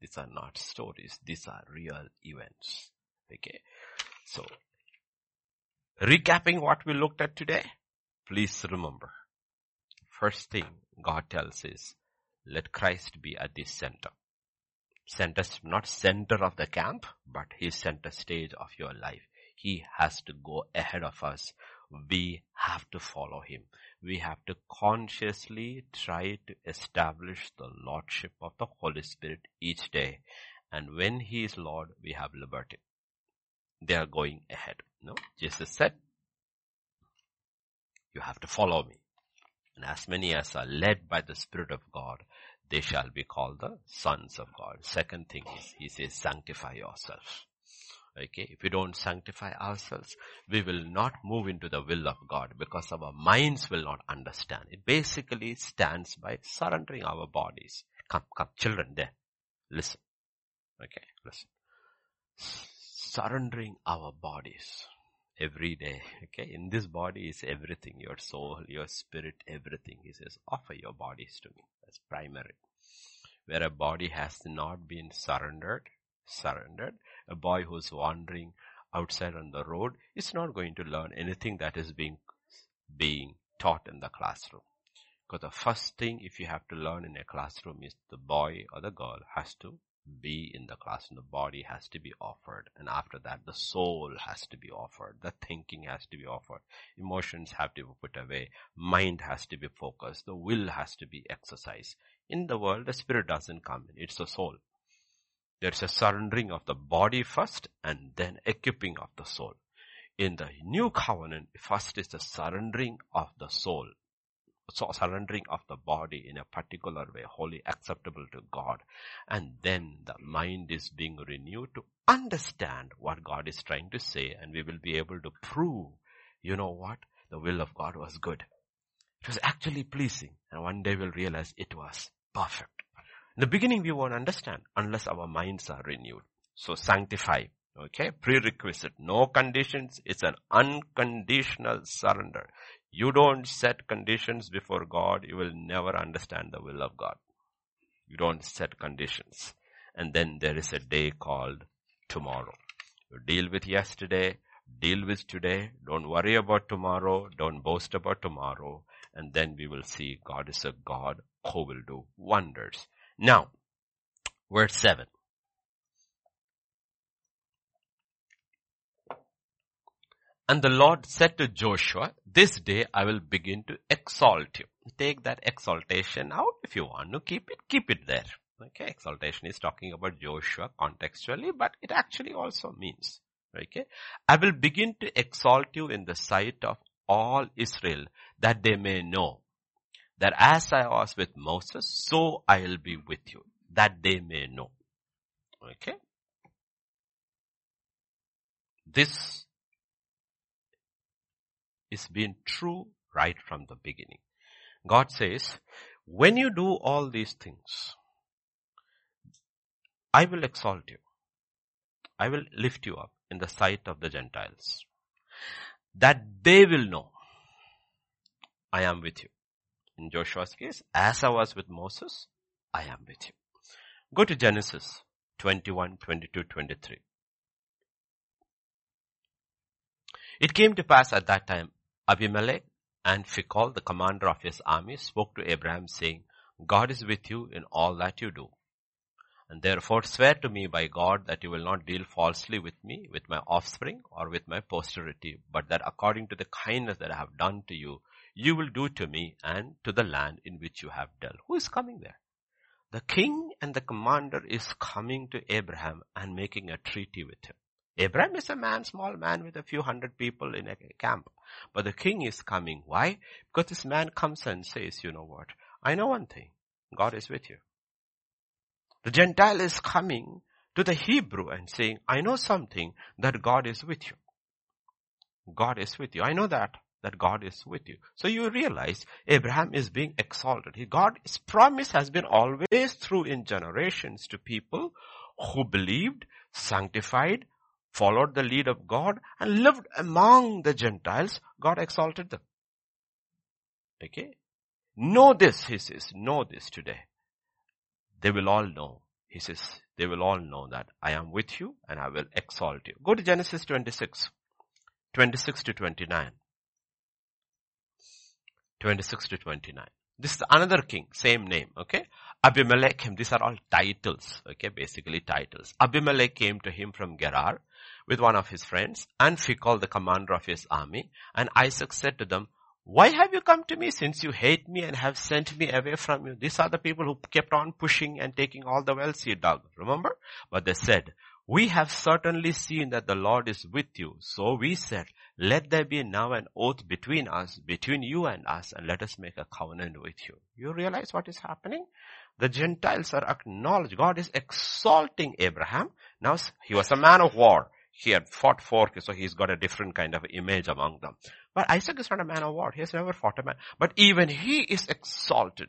These are not stories. These are real events. Okay. So, recapping what we looked at today, please remember. First thing God tells is, let Christ be at the center. Center, not center of the camp, but His center stage of your life. He has to go ahead of us. We have to follow Him. We have to consciously try to establish the Lordship of the Holy Spirit each day. And when He is Lord, we have liberty. They are going ahead. No? Jesus said, you have to follow me. And as many as are led by the Spirit of God, they shall be called the sons of God. Second thing is, he says, sanctify yourself. Okay, if we don't sanctify ourselves, we will not move into the will of God because our minds will not understand. It basically stands by surrendering our bodies. Come, come, children there. Listen. Okay, listen. Surrendering our bodies every day. Okay, in this body is everything, your soul, your spirit, everything. He says, offer your bodies to me. That's primary. Where a body has not been surrendered, surrendered, a boy who's wandering outside on the road is not going to learn anything that is being, being taught in the classroom. Because the first thing if you have to learn in a classroom is the boy or the girl has to be in the classroom. The body has to be offered. And after that, the soul has to be offered. The thinking has to be offered. Emotions have to be put away. Mind has to be focused. The will has to be exercised. In the world, the spirit doesn't come in. It's the soul. There's a surrendering of the body first and then equipping of the soul. In the new covenant, first is the surrendering of the soul. So surrendering of the body in a particular way, wholly acceptable to God. And then the mind is being renewed to understand what God is trying to say and we will be able to prove, you know what? The will of God was good. It was actually pleasing and one day we'll realize it was perfect. In the beginning we won't understand unless our minds are renewed. So sanctify. Okay, prerequisite, no conditions, it's an unconditional surrender. You don't set conditions before God, you will never understand the will of God. You don't set conditions. And then there is a day called tomorrow. You deal with yesterday, deal with today, don't worry about tomorrow, don't boast about tomorrow, and then we will see God is a God who will do wonders. Now, verse 7. And the Lord said to Joshua, this day I will begin to exalt you. Take that exaltation out. If you want to keep it, keep it there. Okay, exaltation is talking about Joshua contextually, but it actually also means, okay, I will begin to exalt you in the sight of all Israel that they may know that as I was with Moses, so I will be with you, that they may know. Okay? This is been true right from the beginning. God says, when you do all these things, I will exalt you. I will lift you up in the sight of the Gentiles. That they will know I am with you in Joshua's case, as I was with Moses, I am with you. Go to Genesis 21, 22, 23. It came to pass at that time, Abimelech and Phicol, the commander of his army, spoke to Abraham saying, God is with you in all that you do. And therefore swear to me by God that you will not deal falsely with me, with my offspring, or with my posterity, but that according to the kindness that I have done to you, you will do to me and to the land in which you have dwelt. Who is coming there? The king and the commander is coming to Abraham and making a treaty with him. Abraham is a man, small man with a few hundred people in a camp. But the king is coming. Why? Because this man comes and says, you know what? I know one thing. God is with you. The Gentile is coming to the Hebrew and saying, I know something that God is with you. God is with you. I know that, that God is with you. So you realize Abraham is being exalted. God's promise has been always through in generations to people who believed, sanctified, followed the lead of God and lived among the Gentiles. God exalted them. Okay. Know this, he says, know this today. They will all know. He says, they will all know that I am with you and I will exalt you. Go to Genesis 26, 26 to 29. 26 to 29. This is another king, same name, okay? Abimelech came, these are all titles, okay, basically titles. Abimelech came to him from Gerar with one of his friends and Phicol, the commander of his army. And Isaac said to them, why have you come to me since you hate me and have sent me away from you? These are the people who kept on pushing and taking all the wells he dug. Remember? But they said, we have certainly seen that the Lord is with you. So we said, let there be now an oath between us, between you and us, and let us make a covenant with you. You realize what is happening? The Gentiles are acknowledged. God is exalting Abraham. Now he was a man of war. He had fought for, so he's got a different kind of image among them. But Isaac is not a man of war. He has never fought a man. But even he is exalted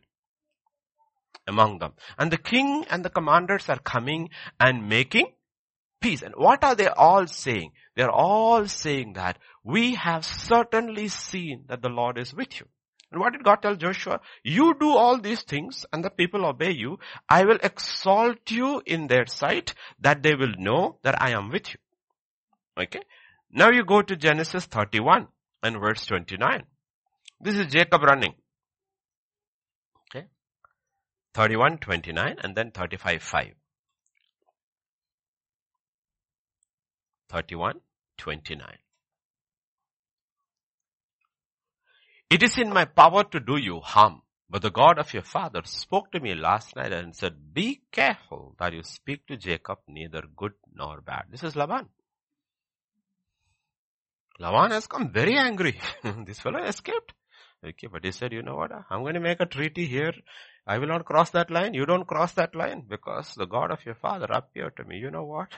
among them. And the king and the commanders are coming and making peace. And what are they all saying? They're all saying that we have certainly seen that the Lord is with you. And what did God tell Joshua? You do all these things and the people obey you. I will exalt you in their sight that they will know that I am with you. Okay. Now you go to Genesis 31 and verse 29. This is Jacob running. Okay. 31, 29 and then 35, 5. 31, 29. It is in my power to do you harm, but the God of your father spoke to me last night and said, be careful that you speak to Jacob neither good nor bad. This is Laban. Lavan has come very angry. [LAUGHS] this fellow escaped. Okay, but he said, you know what? I'm going to make a treaty here. I will not cross that line. You don't cross that line because the God of your father appeared to me. You know what?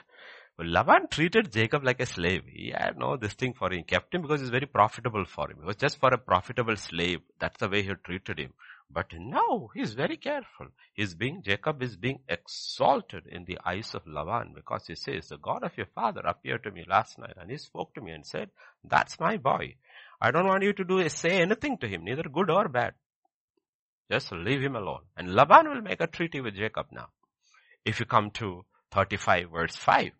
Laban treated Jacob like a slave. He had no this thing for him. He kept him because it's very profitable for him. It was just for a profitable slave. That's the way he treated him. But now he's very careful. He's being, Jacob is being exalted in the eyes of Lavan because he says, the God of your father appeared to me last night and he spoke to me and said, that's my boy. I don't want you to do, say anything to him, neither good or bad. Just leave him alone. And Laban will make a treaty with Jacob now. If you come to 35 verse 5.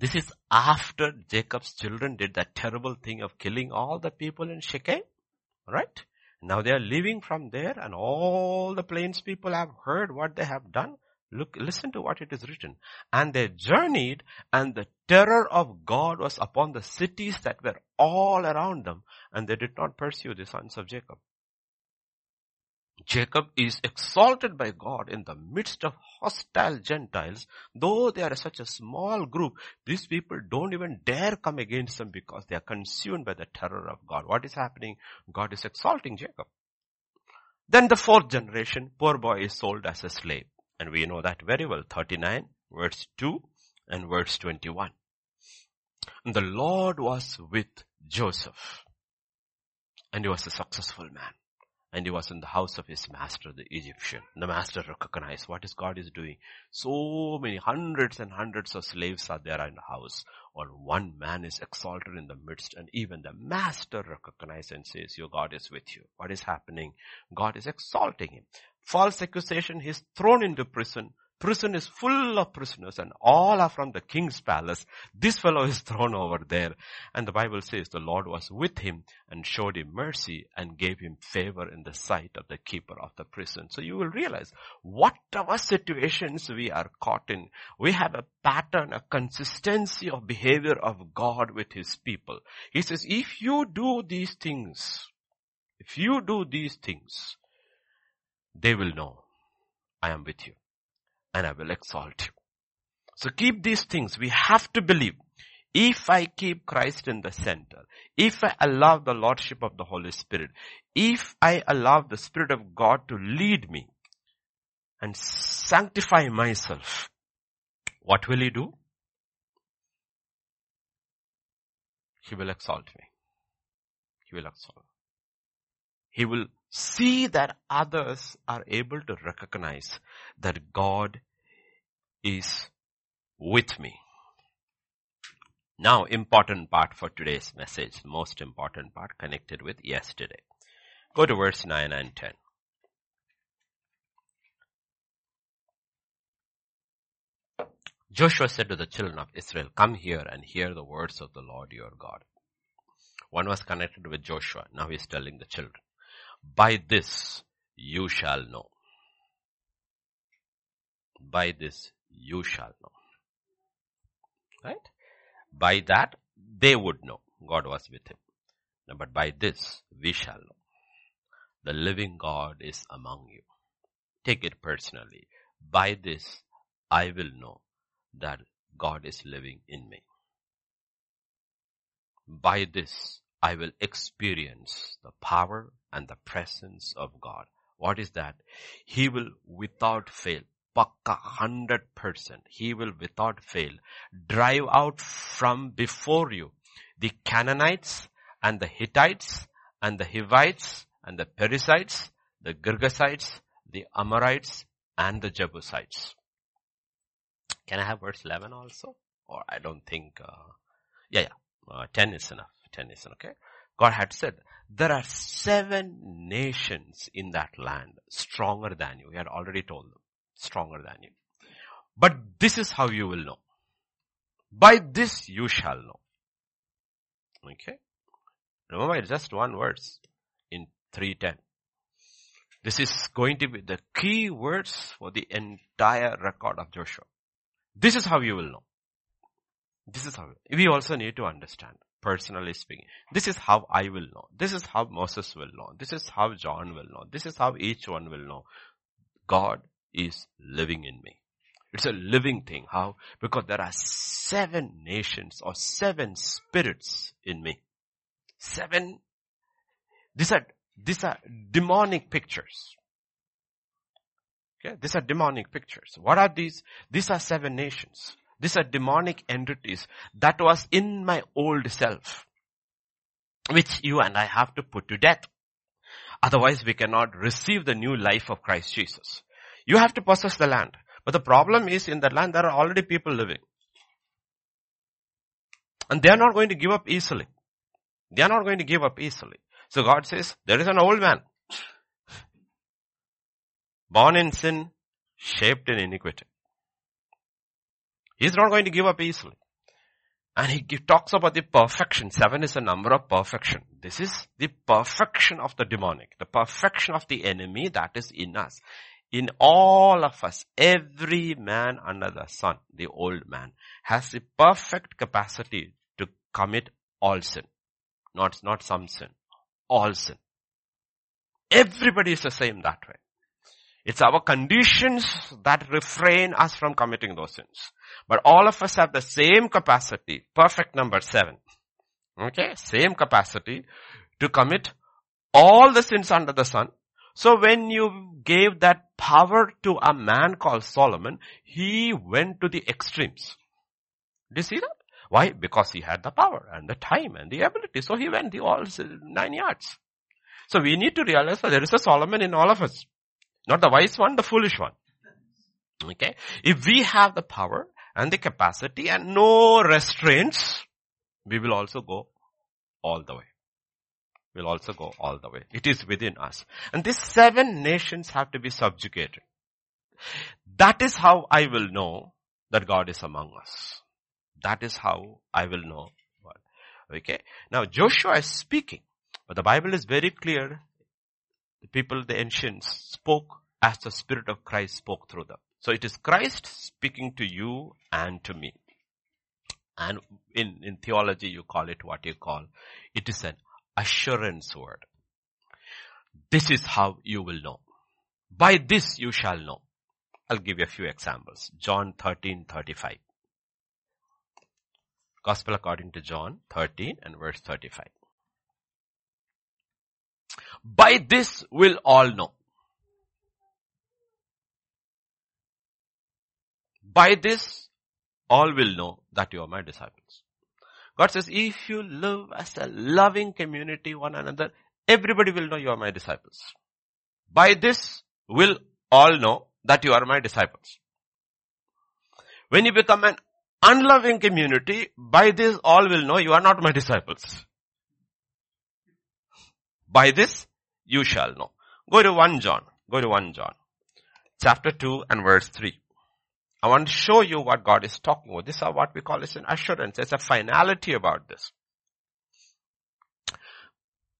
This is after Jacob's children did that terrible thing of killing all the people in Shechem. Right? Now they are leaving from there and all the plains people have heard what they have done. Look, listen to what it is written. And they journeyed and the terror of God was upon the cities that were all around them and they did not pursue the sons of Jacob. Jacob is exalted by God in the midst of hostile Gentiles. Though they are such a small group, these people don't even dare come against them because they are consumed by the terror of God. What is happening? God is exalting Jacob. Then the fourth generation, poor boy is sold as a slave. And we know that very well. 39 verse 2 and verse 21. And the Lord was with Joseph. And he was a successful man and he was in the house of his master, the Egyptian. The master recognized what is God is doing. So many hundreds and hundreds of slaves are there in the house. Or one man is exalted in the midst and even the master recognizes and says, your God is with you. What is happening? God is exalting him. False accusation, he's thrown into prison. Prison is full of prisoners and all are from the king's palace. This fellow is [LAUGHS] thrown over there. And the Bible says the Lord was with him and showed him mercy and gave him favor in the sight of the keeper of the prison. So you will realize whatever situations we are caught in, we have a pattern, a consistency of behavior of God with his people. He says, if you do these things, if you do these things, they will know I am with you and I will exalt you. So keep these things. We have to believe. If I keep Christ in the center, if I allow the Lordship of the Holy Spirit, if I allow the Spirit of God to lead me and sanctify myself, what will He do? He will exalt me. He will exalt. He will see that others are able to recognize that God is with me. Now, important part for today's message, most important part connected with yesterday. Go to verse 9 and 10. Joshua said to the children of Israel, come here and hear the words of the Lord your God. One was connected with Joshua. Now he's telling the children. By this you shall know. By this you shall know. Right? By that they would know God was with him. But by this we shall know. The living God is among you. Take it personally. By this I will know that God is living in me. By this I will experience the power and the presence of God. What is that? He will without fail, pakka hundred percent, he will without fail drive out from before you the Canaanites and the Hittites and the Hivites and the Perizzites, the Girgashites, the Amorites and the Jebusites. Can I have verse 11 also? Or I don't think, uh, yeah, yeah, uh, 10 is enough. 10 is okay. God had said, there are seven nations in that land stronger than you. He had already told them, stronger than you. But this is how you will know. By this you shall know. Okay. Remember it's just one verse in 310. This is going to be the key words for the entire record of Joshua. This is how you will know. This is how, we also need to understand personally speaking. This is how I will know. This is how Moses will know. This is how John will know. This is how each one will know. God is living in me. It's a living thing. How? Because there are seven nations or seven spirits in me. Seven. These are, these are demonic pictures. Okay, these are demonic pictures. What are these? These are seven nations. These are demonic entities that was in my old self, which you and I have to put to death. Otherwise we cannot receive the new life of Christ Jesus. You have to possess the land. But the problem is in that land there are already people living. And they are not going to give up easily. They are not going to give up easily. So God says, there is an old man. Born in sin, shaped in iniquity. He's not going to give up easily. And he talks about the perfection. Seven is a number of perfection. This is the perfection of the demonic, the perfection of the enemy that is in us. In all of us, every man under the sun, the old man, has the perfect capacity to commit all sin. Not, not some sin. All sin. Everybody is the same that way. It's our conditions that refrain us from committing those sins. But all of us have the same capacity, perfect number seven. Okay, same capacity to commit all the sins under the sun. So when you gave that power to a man called Solomon, he went to the extremes. Do you see that? Why? Because he had the power and the time and the ability. So he went the all nine yards. So we need to realize that there is a Solomon in all of us. Not the wise one, the foolish one. Okay. If we have the power and the capacity and no restraints, we will also go all the way. We'll also go all the way. It is within us. And these seven nations have to be subjugated. That is how I will know that God is among us. That is how I will know. Okay. Now Joshua is speaking, but the Bible is very clear. The people, the ancients spoke as the Spirit of Christ spoke through them. So it is Christ speaking to you and to me. And in, in theology, you call it what you call. It is an assurance word. This is how you will know. By this you shall know. I'll give you a few examples. John 13, 35. Gospel according to John 13 and verse 35. By this will all know. By this all will know that you are my disciples. God says, if you live as a loving community one another, everybody will know you are my disciples. By this will all know that you are my disciples. When you become an unloving community, by this all will know you are not my disciples. By this you shall know. Go to 1 John. Go to 1 John. Chapter 2 and verse 3. I want to show you what God is talking about. This is what we call as an assurance. There's a finality about this.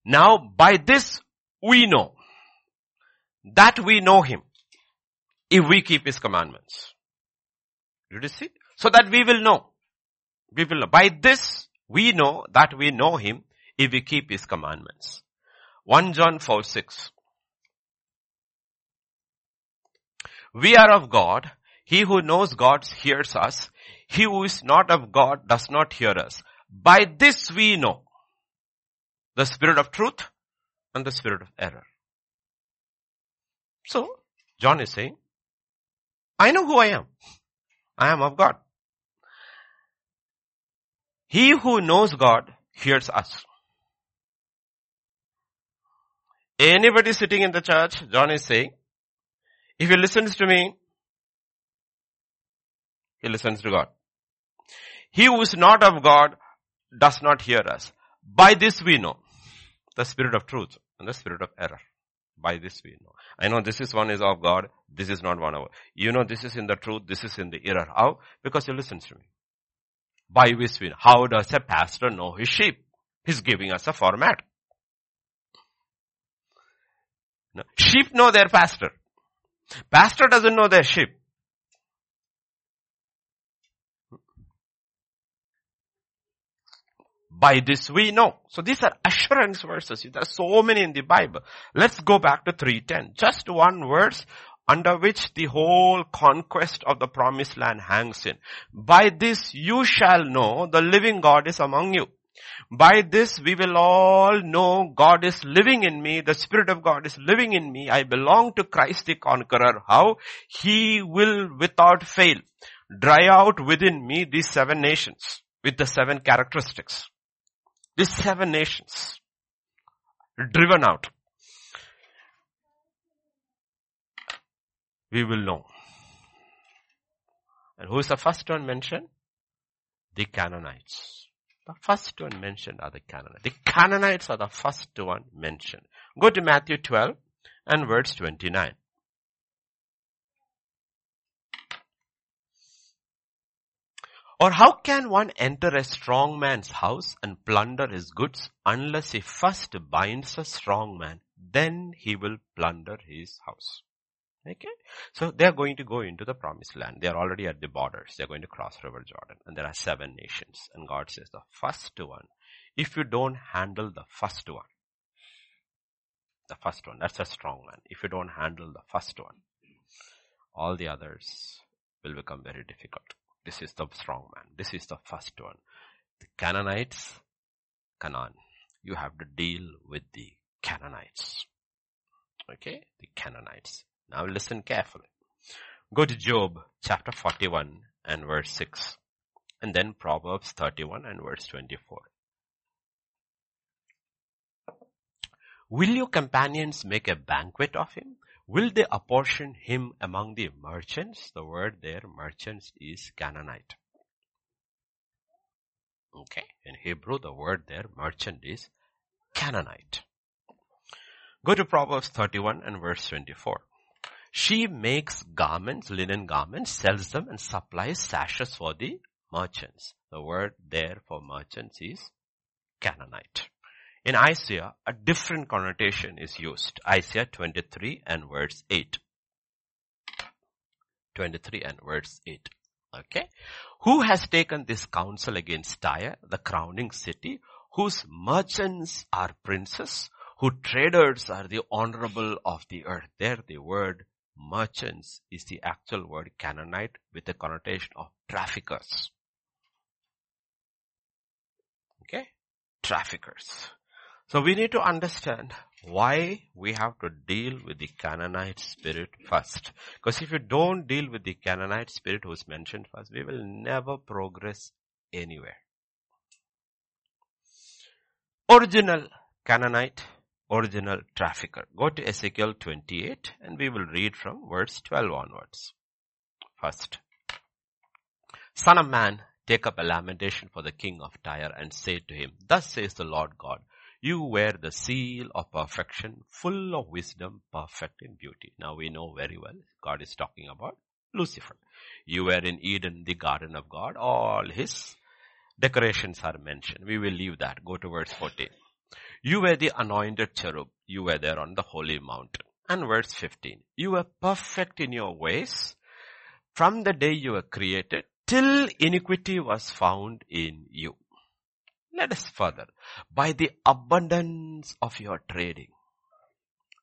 Now by this we know that we know Him if we keep His commandments. Did you see? So that we will know. We will know. By this we know that we know Him if we keep His commandments. 1 John 4 6. We are of God he who knows God hears us. He who is not of God does not hear us. By this we know the spirit of truth and the spirit of error. So, John is saying, I know who I am. I am of God. He who knows God hears us. Anybody sitting in the church, John is saying, if he listens to me, he listens to God. He who is not of God does not hear us. By this we know the spirit of truth and the spirit of error. By this we know. I know this is one is of God, this is not one of You know this is in the truth, this is in the error. How? Because he listens to me. By this we know. How does a pastor know his sheep? He's giving us a format. No. Sheep know their pastor. Pastor doesn't know their sheep. By this we know. So these are assurance verses. There are so many in the Bible. Let's go back to 310. Just one verse under which the whole conquest of the promised land hangs in. By this you shall know the living God is among you. By this we will all know God is living in me. The Spirit of God is living in me. I belong to Christ the conqueror. How? He will without fail dry out within me these seven nations with the seven characteristics. These seven nations driven out. We will know. And who is the first one mentioned? The Canaanites. The first one mentioned are the Canaanites. The Canaanites are the first one mentioned. Go to Matthew 12 and verse 29. Or how can one enter a strong man's house and plunder his goods unless he first binds a strong man? Then he will plunder his house. Okay. So they are going to go into the promised land. They are already at the borders. They are going to cross River Jordan. And there are seven nations. And God says the first one, if you don't handle the first one, the first one, that's a strong man. If you don't handle the first one, all the others will become very difficult. This is the strong man. This is the first one. The Canaanites, Canaan. You have to deal with the Canaanites. Okay? The Canaanites. Now listen carefully. Go to Job chapter 41 and verse 6. And then Proverbs 31 and verse 24. Will your companions make a banquet of him? Will they apportion him among the merchants? The word there, merchants, is Canaanite. Okay. In Hebrew, the word there, merchant, is Canaanite. Go to Proverbs 31 and verse 24. She makes garments, linen garments, sells them and supplies sashes for the merchants. The word there for merchants is Canaanite. In Isaiah, a different connotation is used. Isaiah 23 and verse 8. 23 and verse 8. Okay. Who has taken this counsel against Tyre, the crowning city, whose merchants are princes, whose traders are the honorable of the earth. There the word merchants is the actual word Canaanite with a connotation of traffickers. Okay. Traffickers. So we need to understand why we have to deal with the Canaanite spirit first. Because if you don't deal with the Canaanite spirit who's mentioned first, we will never progress anywhere. Original Canaanite, original trafficker. Go to Ezekiel 28 and we will read from verse 12 onwards. First. Son of man, take up a lamentation for the king of Tyre and say to him, Thus says the Lord God, you wear the seal of perfection, full of wisdom, perfect in beauty. Now we know very well God is talking about Lucifer. You were in Eden, the garden of God. All his decorations are mentioned. We will leave that. Go to verse 14. You were the anointed cherub. You were there on the holy mountain. And verse 15. You were perfect in your ways from the day you were created till iniquity was found in you. Let us further. By the abundance of your trading,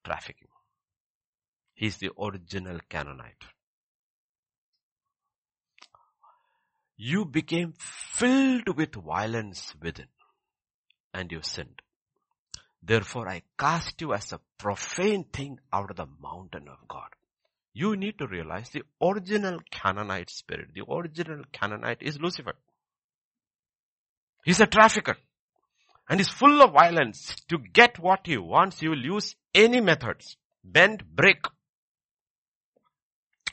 trafficking. He's the original Canaanite. You became filled with violence within and you sinned. Therefore I cast you as a profane thing out of the mountain of God. You need to realize the original Canaanite spirit, the original Canaanite is Lucifer. He's a trafficker. And he's full of violence. To get what he wants, he will use any methods. Bend, break.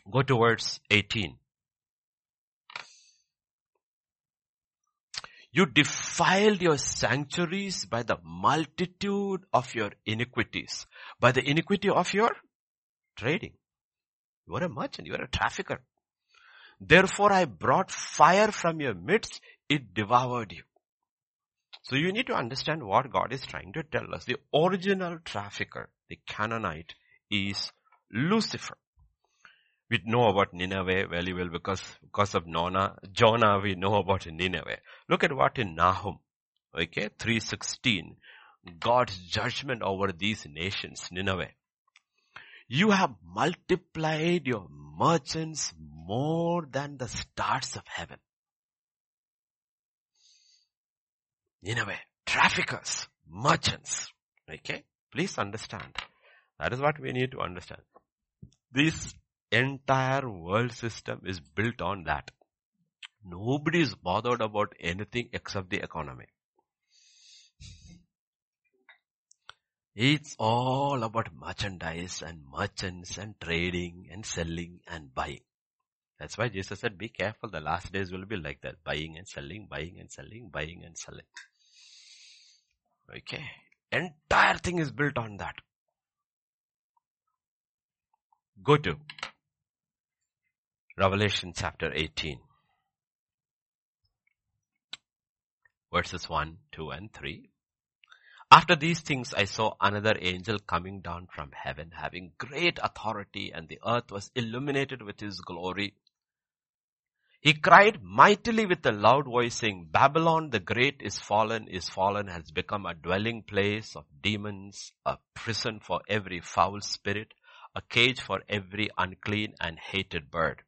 Go to verse 18. You defiled your sanctuaries by the multitude of your iniquities, by the iniquity of your trading. You are a merchant, you are a trafficker. Therefore I brought fire from your midst, it devoured you. So you need to understand what God is trying to tell us. The original trafficker, the Canaanite, is Lucifer. We know about Nineveh very well because, because of Nona, Jonah, we know about Nineveh. Look at what in Nahum, okay, 316, God's judgment over these nations, Nineveh. You have multiplied your merchants more than the stars of heaven. Nineveh, traffickers, merchants. Okay? Please understand. That is what we need to understand. This entire world system is built on that. Nobody is bothered about anything except the economy. It's all about merchandise and merchants and trading and selling and buying. That's why Jesus said, be careful. The last days will be like that. Buying and selling, buying and selling, buying and selling. Okay. Entire thing is built on that. Go to Revelation chapter 18. Verses 1, 2 and 3. After these things I saw another angel coming down from heaven having great authority and the earth was illuminated with his glory. He cried mightily with a loud voice saying, Babylon the great is fallen, is fallen, has become a dwelling place of demons, a prison for every foul spirit, a cage for every unclean and hated bird.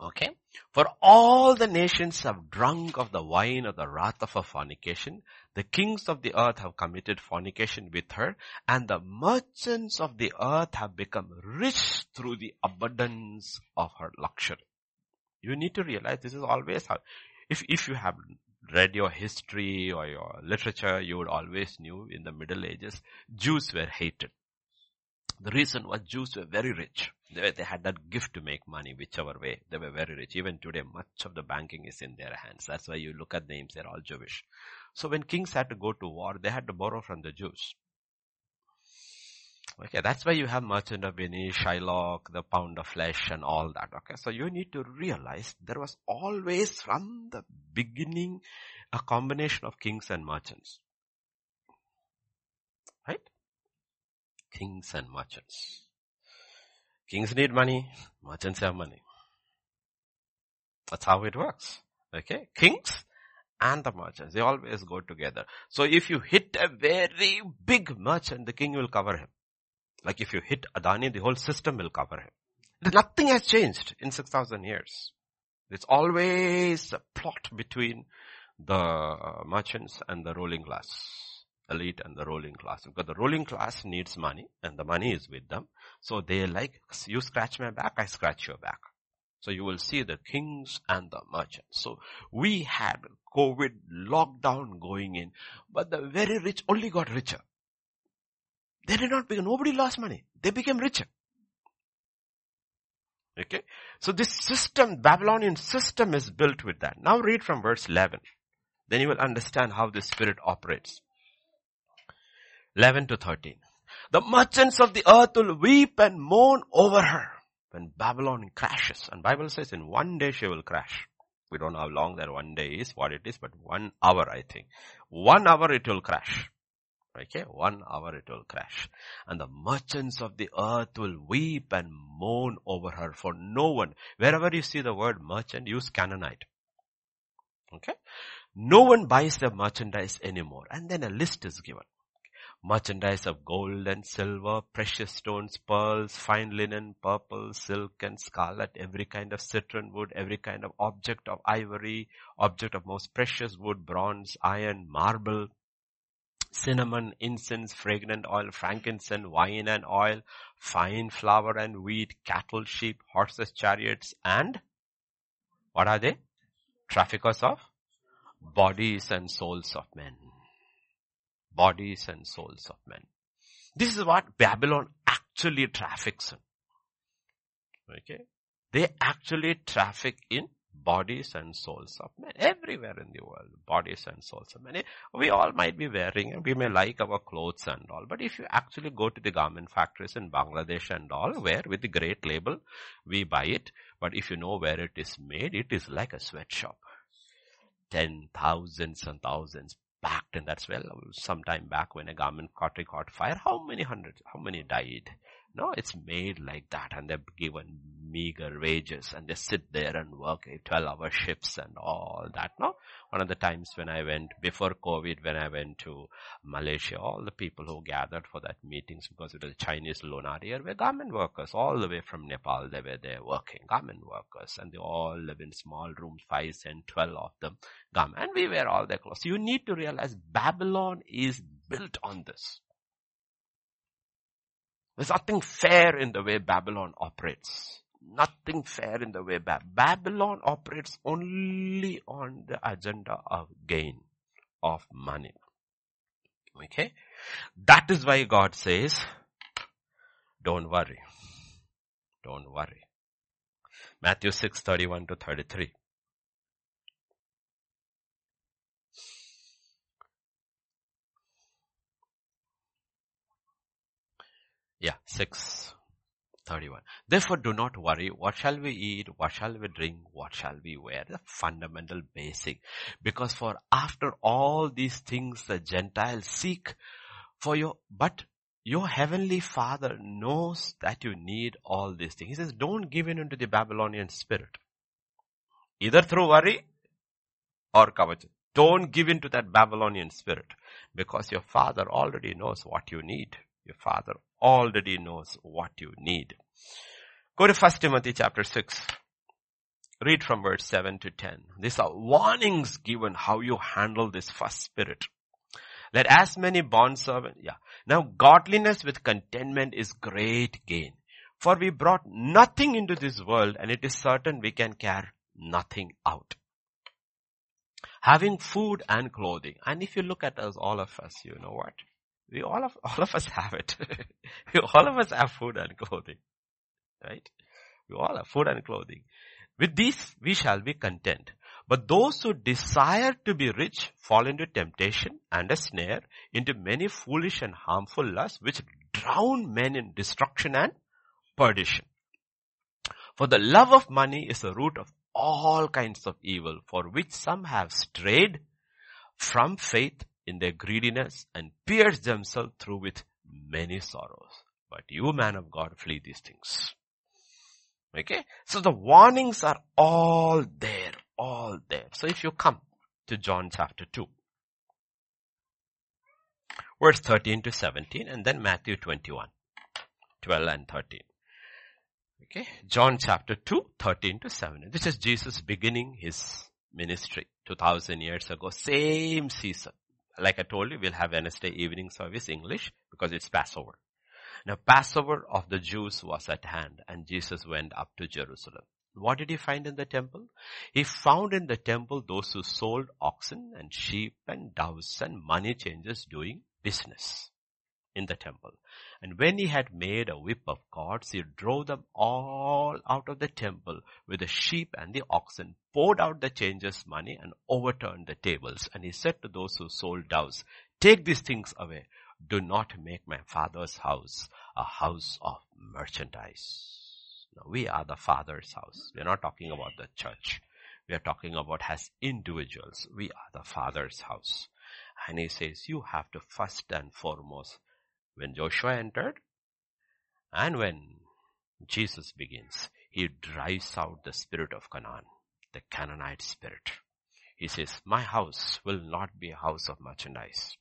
Okay. For all the nations have drunk of the wine of the wrath of her fornication. The kings of the earth have committed fornication with her and the merchants of the earth have become rich through the abundance of her luxury. You need to realize this is always how, if, if you have read your history or your literature, you would always knew in the Middle Ages, Jews were hated. The reason was Jews were very rich. They, they had that gift to make money whichever way. They were very rich. Even today, much of the banking is in their hands. That's why you look at names, they're all Jewish. So when kings had to go to war, they had to borrow from the Jews. Okay, that's why you have merchant of Venice, Shylock, the pound of flesh and all that. Okay, so you need to realize there was always from the beginning a combination of kings and merchants. Right? Kings and merchants. Kings need money, merchants have money. That's how it works. Okay, kings and the merchants, they always go together. So if you hit a very big merchant, the king will cover him. Like if you hit Adani, the whole system will cover him. Nothing has changed in 6,000 years. It's always a plot between the merchants and the ruling class. Elite and the ruling class. Because the ruling class needs money and the money is with them. So they like, you scratch my back, I scratch your back. So you will see the kings and the merchants. So we had COVID lockdown going in, but the very rich only got richer. They did not become, nobody lost money. They became richer. Okay. So this system, Babylonian system is built with that. Now read from verse 11. Then you will understand how the spirit operates. 11 to 13. The merchants of the earth will weep and moan over her when Babylon crashes. And Bible says in one day she will crash. We don't know how long that one day is, what it is, but one hour I think. One hour it will crash. Okay, one hour it will crash. And the merchants of the earth will weep and moan over her for no one. Wherever you see the word merchant, use Canaanite. Okay. No one buys the merchandise anymore. And then a list is given. Merchandise of gold and silver, precious stones, pearls, fine linen, purple, silk and scarlet, every kind of citron wood, every kind of object of ivory, object of most precious wood, bronze, iron, marble, cinnamon, incense, fragrant oil, frankincense, wine and oil, fine flour and wheat, cattle, sheep, horses, chariots, and what are they? Traffickers of bodies and souls of men. Bodies and souls of men. This is what Babylon actually traffics in. Okay. They actually traffic in bodies and souls of men everywhere in the world bodies and souls of men we all might be wearing and we may like our clothes and all but if you actually go to the garment factories in bangladesh and all where with the great label we buy it but if you know where it is made it is like a sweatshop ten thousands and thousands packed and that's well sometime back when a garment factory caught fire how many hundreds how many died no, it's made like that and they're given meager wages and they sit there and work 12 hour shifts and all that. No, one of the times when I went before COVID, when I went to Malaysia, all the people who gathered for that meetings because it was a Chinese lunar year were garment workers all the way from Nepal. They were there working garment workers and they all live in small rooms, five and 12 of them garment. And we wear all their clothes. You need to realize Babylon is built on this. There's nothing fair in the way Babylon operates. Nothing fair in the way ba- Babylon operates only on the agenda of gain, of money. Okay? That is why God says, don't worry. Don't worry. Matthew 6, 31 to 33. Yeah, 6. 31. Therefore do not worry, what shall we eat, what shall we drink, what shall we wear? The fundamental basic. Because for after all these things the Gentiles seek for your, but your heavenly father knows that you need all these things. He says, don't give in into the Babylonian spirit. Either through worry or covet. Don't give in to that Babylonian spirit because your father already knows what you need. Your father already knows what you need. Go to 1 Timothy chapter 6. Read from verse 7 to 10. These are warnings given how you handle this first spirit. Let as many bond servants, yeah. Now godliness with contentment is great gain. For we brought nothing into this world and it is certain we can carry nothing out. Having food and clothing. And if you look at us, all of us, you know what? We all of, all of us have it. [LAUGHS] we all of us have food and clothing. Right? We all have food and clothing. With these we shall be content. But those who desire to be rich fall into temptation and a snare, into many foolish and harmful lusts which drown men in destruction and perdition. For the love of money is the root of all kinds of evil for which some have strayed from faith in their greediness and pierced themselves through with many sorrows. But you man of God flee these things. Okay. So the warnings are all there, all there. So if you come to John chapter 2, verse 13 to 17 and then Matthew 21, 12 and 13. Okay. John chapter 2, 13 to 17. This is Jesus beginning his ministry 2000 years ago. Same season. Like I told you, we'll have Wednesday evening service English because it's Passover. Now Passover of the Jews was at hand and Jesus went up to Jerusalem. What did he find in the temple? He found in the temple those who sold oxen and sheep and doves and money changers doing business in the temple. And when he had made a whip of cords, he drove them all out of the temple with the sheep and the oxen, poured out the changers' money and overturned the tables. And he said to those who sold doves, take these things away. Do not make my father's house a house of merchandise. Now we are the father's house. We are not talking about the church. We are talking about as individuals. We are the father's house. And he says, you have to first and foremost, when Joshua entered and when Jesus begins, he drives out the spirit of Canaan, the Canaanite spirit. He says, my house will not be a house of merchandise.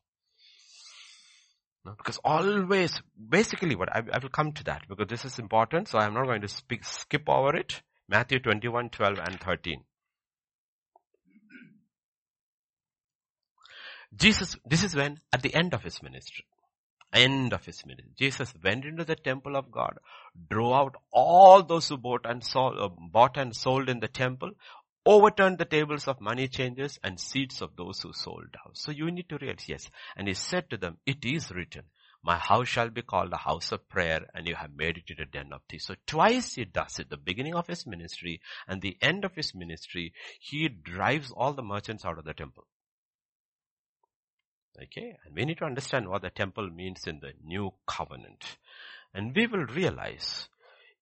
No, because always, basically what, I, I, will come to that because this is important, so I'm not going to speak, skip over it. Matthew 21, 12 and 13. Jesus, this is when, at the end of his ministry, end of his ministry, Jesus went into the temple of God, drove out all those who bought and sold, uh, bought and sold in the temple, overturned the tables of money changers and seats of those who sold doves. So you need to realize, yes. And he said to them, it is written, my house shall be called a house of prayer and you have made it a den of thieves. So twice he does it, the beginning of his ministry and the end of his ministry, he drives all the merchants out of the temple. Okay, and we need to understand what the temple means in the new covenant. And we will realize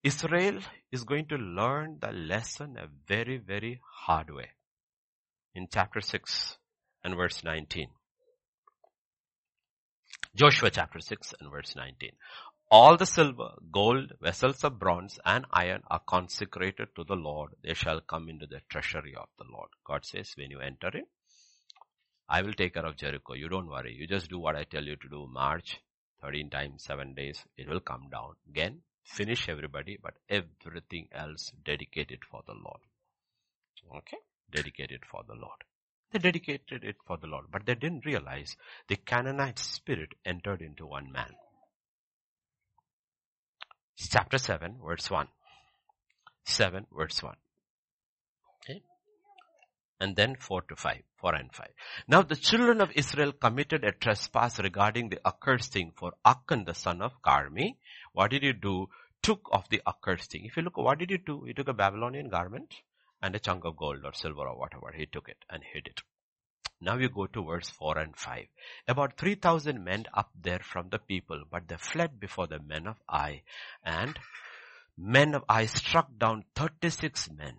Israel is going to learn the lesson a very, very hard way. In chapter 6 and verse 19. Joshua chapter 6 and verse 19. All the silver, gold, vessels of bronze and iron are consecrated to the Lord. They shall come into the treasury of the Lord. God says when you enter in, I will take care of Jericho. You don't worry. You just do what I tell you to do. March 13 times, 7 days. It will come down. Again, finish everybody, but everything else dedicated for the Lord. Okay? Dedicated for the Lord. They dedicated it for the Lord, but they didn't realize the Canaanite spirit entered into one man. Chapter 7, verse 1. 7, verse 1 Okay? and then 4 to 5, 4 and 5. Now the children of Israel committed a trespass regarding the accursed thing for Achan the son of Carmi. What did he do? Took of the accursed thing. If you look, what did he do? He took a Babylonian garment and a chunk of gold or silver or whatever. He took it and hid it. Now you go to verse 4 and 5. About 3,000 men up there from the people, but they fled before the men of Ai. And men of Ai struck down 36 men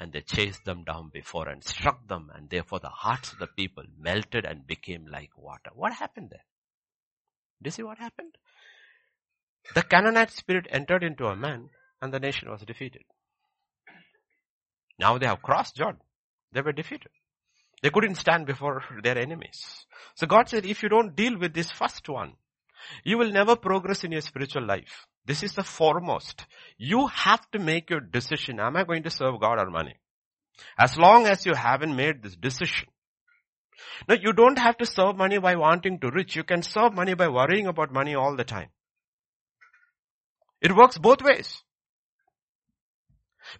and they chased them down before and struck them and therefore the hearts of the people melted and became like water. What happened there? Do you see what happened? The Canaanite spirit entered into a man and the nation was defeated. Now they have crossed Jordan. They were defeated. They couldn't stand before their enemies. So God said, if you don't deal with this first one, you will never progress in your spiritual life. This is the foremost. You have to make your decision. Am I going to serve God or money? As long as you haven't made this decision. Now you don't have to serve money by wanting to rich. You can serve money by worrying about money all the time. It works both ways.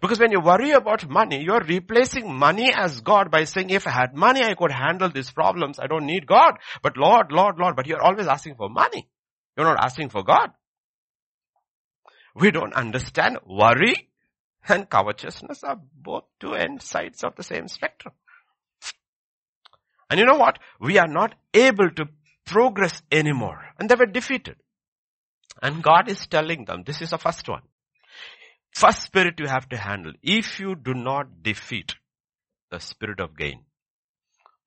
Because when you worry about money, you're replacing money as God by saying, if I had money, I could handle these problems. I don't need God. But Lord, Lord, Lord, but you're always asking for money. You're not asking for God. We don't understand worry and covetousness are both two end sides of the same spectrum. And you know what? We are not able to progress anymore. And they were defeated. And God is telling them, this is the first one. First spirit you have to handle. If you do not defeat the spirit of gain,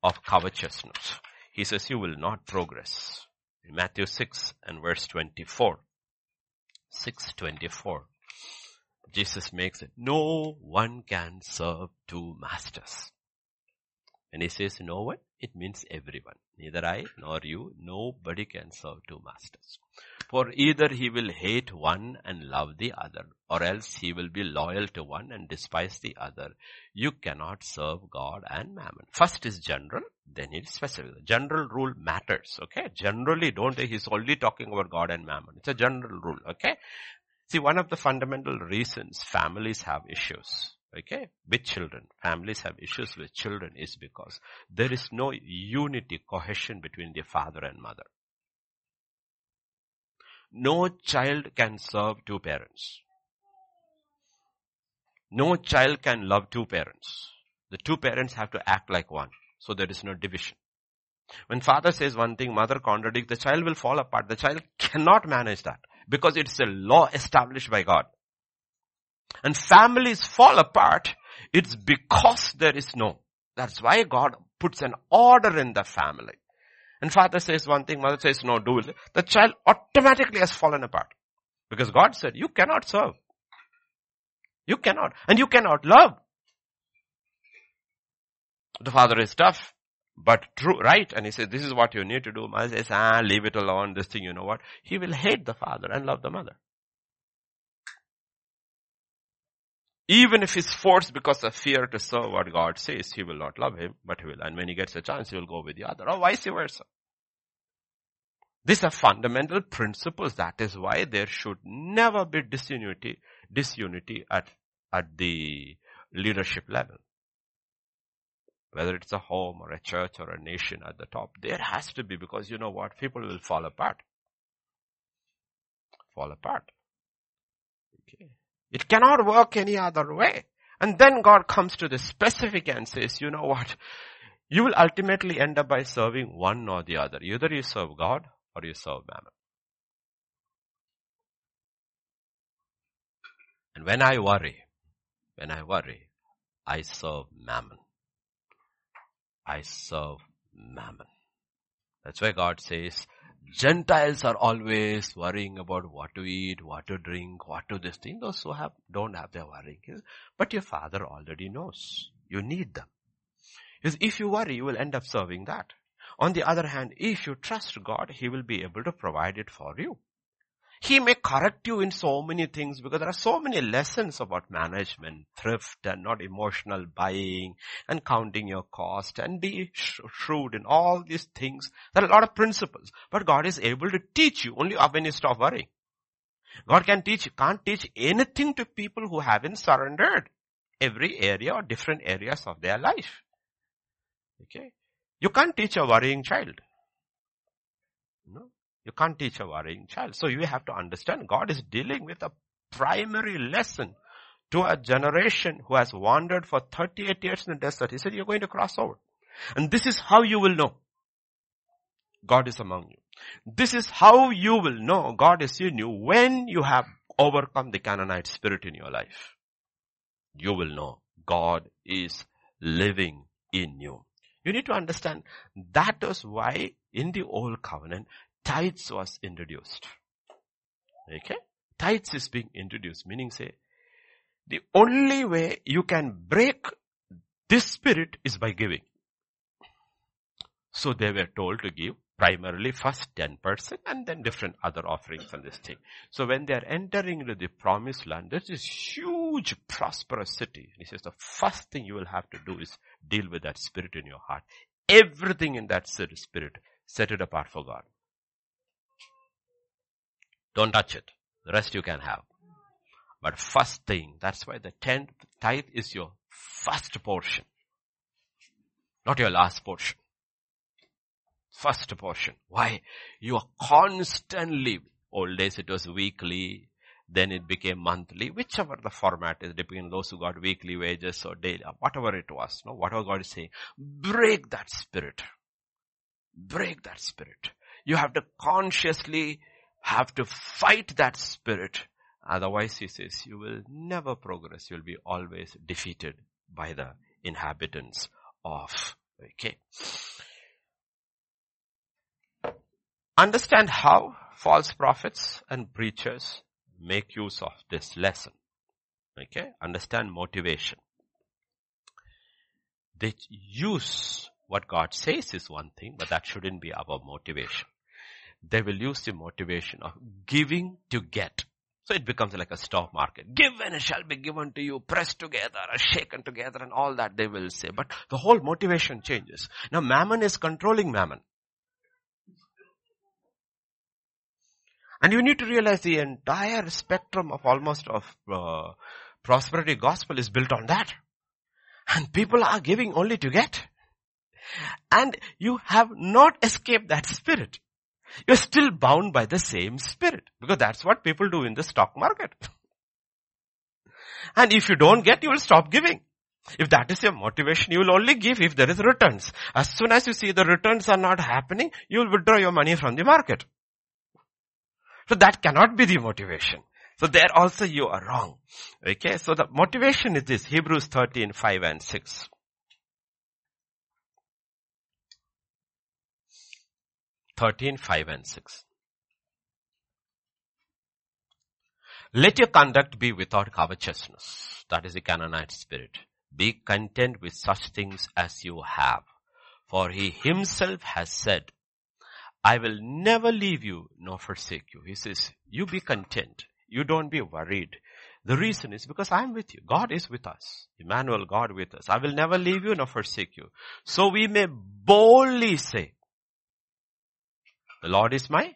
of covetousness, he says you will not progress. In Matthew 6 and verse 24. 624. Jesus makes it, no one can serve two masters. And he says no one, it means everyone. Neither I nor you, nobody can serve two masters. For either he will hate one and love the other, or else he will be loyal to one and despise the other. You cannot serve God and mammon. First is general, then it is specific. General rule matters, okay? Generally don't, he's only talking about God and mammon. It's a general rule, okay? See, one of the fundamental reasons families have issues, okay, with children, families have issues with children is because there is no unity, cohesion between the father and mother. No child can serve two parents. No child can love two parents. The two parents have to act like one. So there is no division. When father says one thing, mother contradicts, the child will fall apart. The child cannot manage that because it's a law established by God. And families fall apart, it's because there is no. That's why God puts an order in the family. And father says one thing, mother says no, do it. The child automatically has fallen apart. Because God said, you cannot serve. You cannot. And you cannot love. The father is tough, but true, right? And he says, this is what you need to do. Mother says, ah, leave it alone, this thing, you know what? He will hate the father and love the mother. Even if he's forced because of fear to serve what God says, he will not love him, but he will. And when he gets a chance, he will go with the other, or vice versa. These are fundamental principles. That is why there should never be disunity, disunity at, at the leadership level. Whether it's a home or a church or a nation at the top, there has to be because you know what? People will fall apart. Fall apart. Okay. It cannot work any other way. And then God comes to the specific and says, you know what? You will ultimately end up by serving one or the other. Either you serve God or you serve mammon. And when I worry, when I worry, I serve mammon. I serve mammon. That's why God says, Gentiles are always worrying about what to eat, what to drink, what to this thing. Those who have, don't have their worrying. But your father already knows. You need them. If you worry, you will end up serving that. On the other hand, if you trust God, He will be able to provide it for you. He may correct you in so many things because there are so many lessons about management, thrift and not emotional buying and counting your cost and be shrewd in all these things. There are a lot of principles, but God is able to teach you only when you stop worrying. God can teach, can't teach anything to people who haven't surrendered every area or different areas of their life. Okay. You can't teach a worrying child. You can't teach a worrying child. So you have to understand God is dealing with a primary lesson to a generation who has wandered for 38 years in the desert. He said, you're going to cross over. And this is how you will know God is among you. This is how you will know God is in you when you have overcome the Canaanite spirit in your life. You will know God is living in you. You need to understand that is why in the old covenant, tithes was introduced. Okay? Tithes is being introduced, meaning say, the only way you can break this spirit is by giving. So they were told to give primarily first 10% and then different other offerings and this thing. So when they are entering into the promised land, there's this huge prosperous city. He says the first thing you will have to do is deal with that spirit in your heart. Everything in that spirit, set it apart for God. Don't touch it. The rest you can have. But first thing, that's why the tenth tithe is your first portion. Not your last portion. First portion. Why? You are constantly, old days it was weekly, then it became monthly, whichever the format is, depending on those who got weekly wages or daily, whatever it was, no, whatever God is saying, break that spirit. Break that spirit. You have to consciously have to fight that spirit. Otherwise, he says, you will never progress. You'll be always defeated by the inhabitants of, okay. Understand how false prophets and preachers make use of this lesson. Okay. Understand motivation. They use what God says is one thing, but that shouldn't be our motivation. They will use the motivation of giving to get. So it becomes like a stock market. Give and it shall be given to you, pressed together, shaken together and all that they will say. But the whole motivation changes. Now mammon is controlling mammon. And you need to realize the entire spectrum of almost of uh, prosperity gospel is built on that. And people are giving only to get. And you have not escaped that spirit. You're still bound by the same spirit. Because that's what people do in the stock market. And if you don't get, you will stop giving. If that is your motivation, you will only give if there is returns. As soon as you see the returns are not happening, you will withdraw your money from the market. So that cannot be the motivation. So there also you are wrong. Okay, so the motivation is this, Hebrews 13, 5 and 6. Thirteen, five and six. Let your conduct be without covetousness. That is the Canaanite spirit. Be content with such things as you have. For he himself has said, I will never leave you nor forsake you. He says, you be content. You don't be worried. The reason is because I'm with you. God is with us. Emmanuel, God with us. I will never leave you nor forsake you. So we may boldly say, the Lord is my,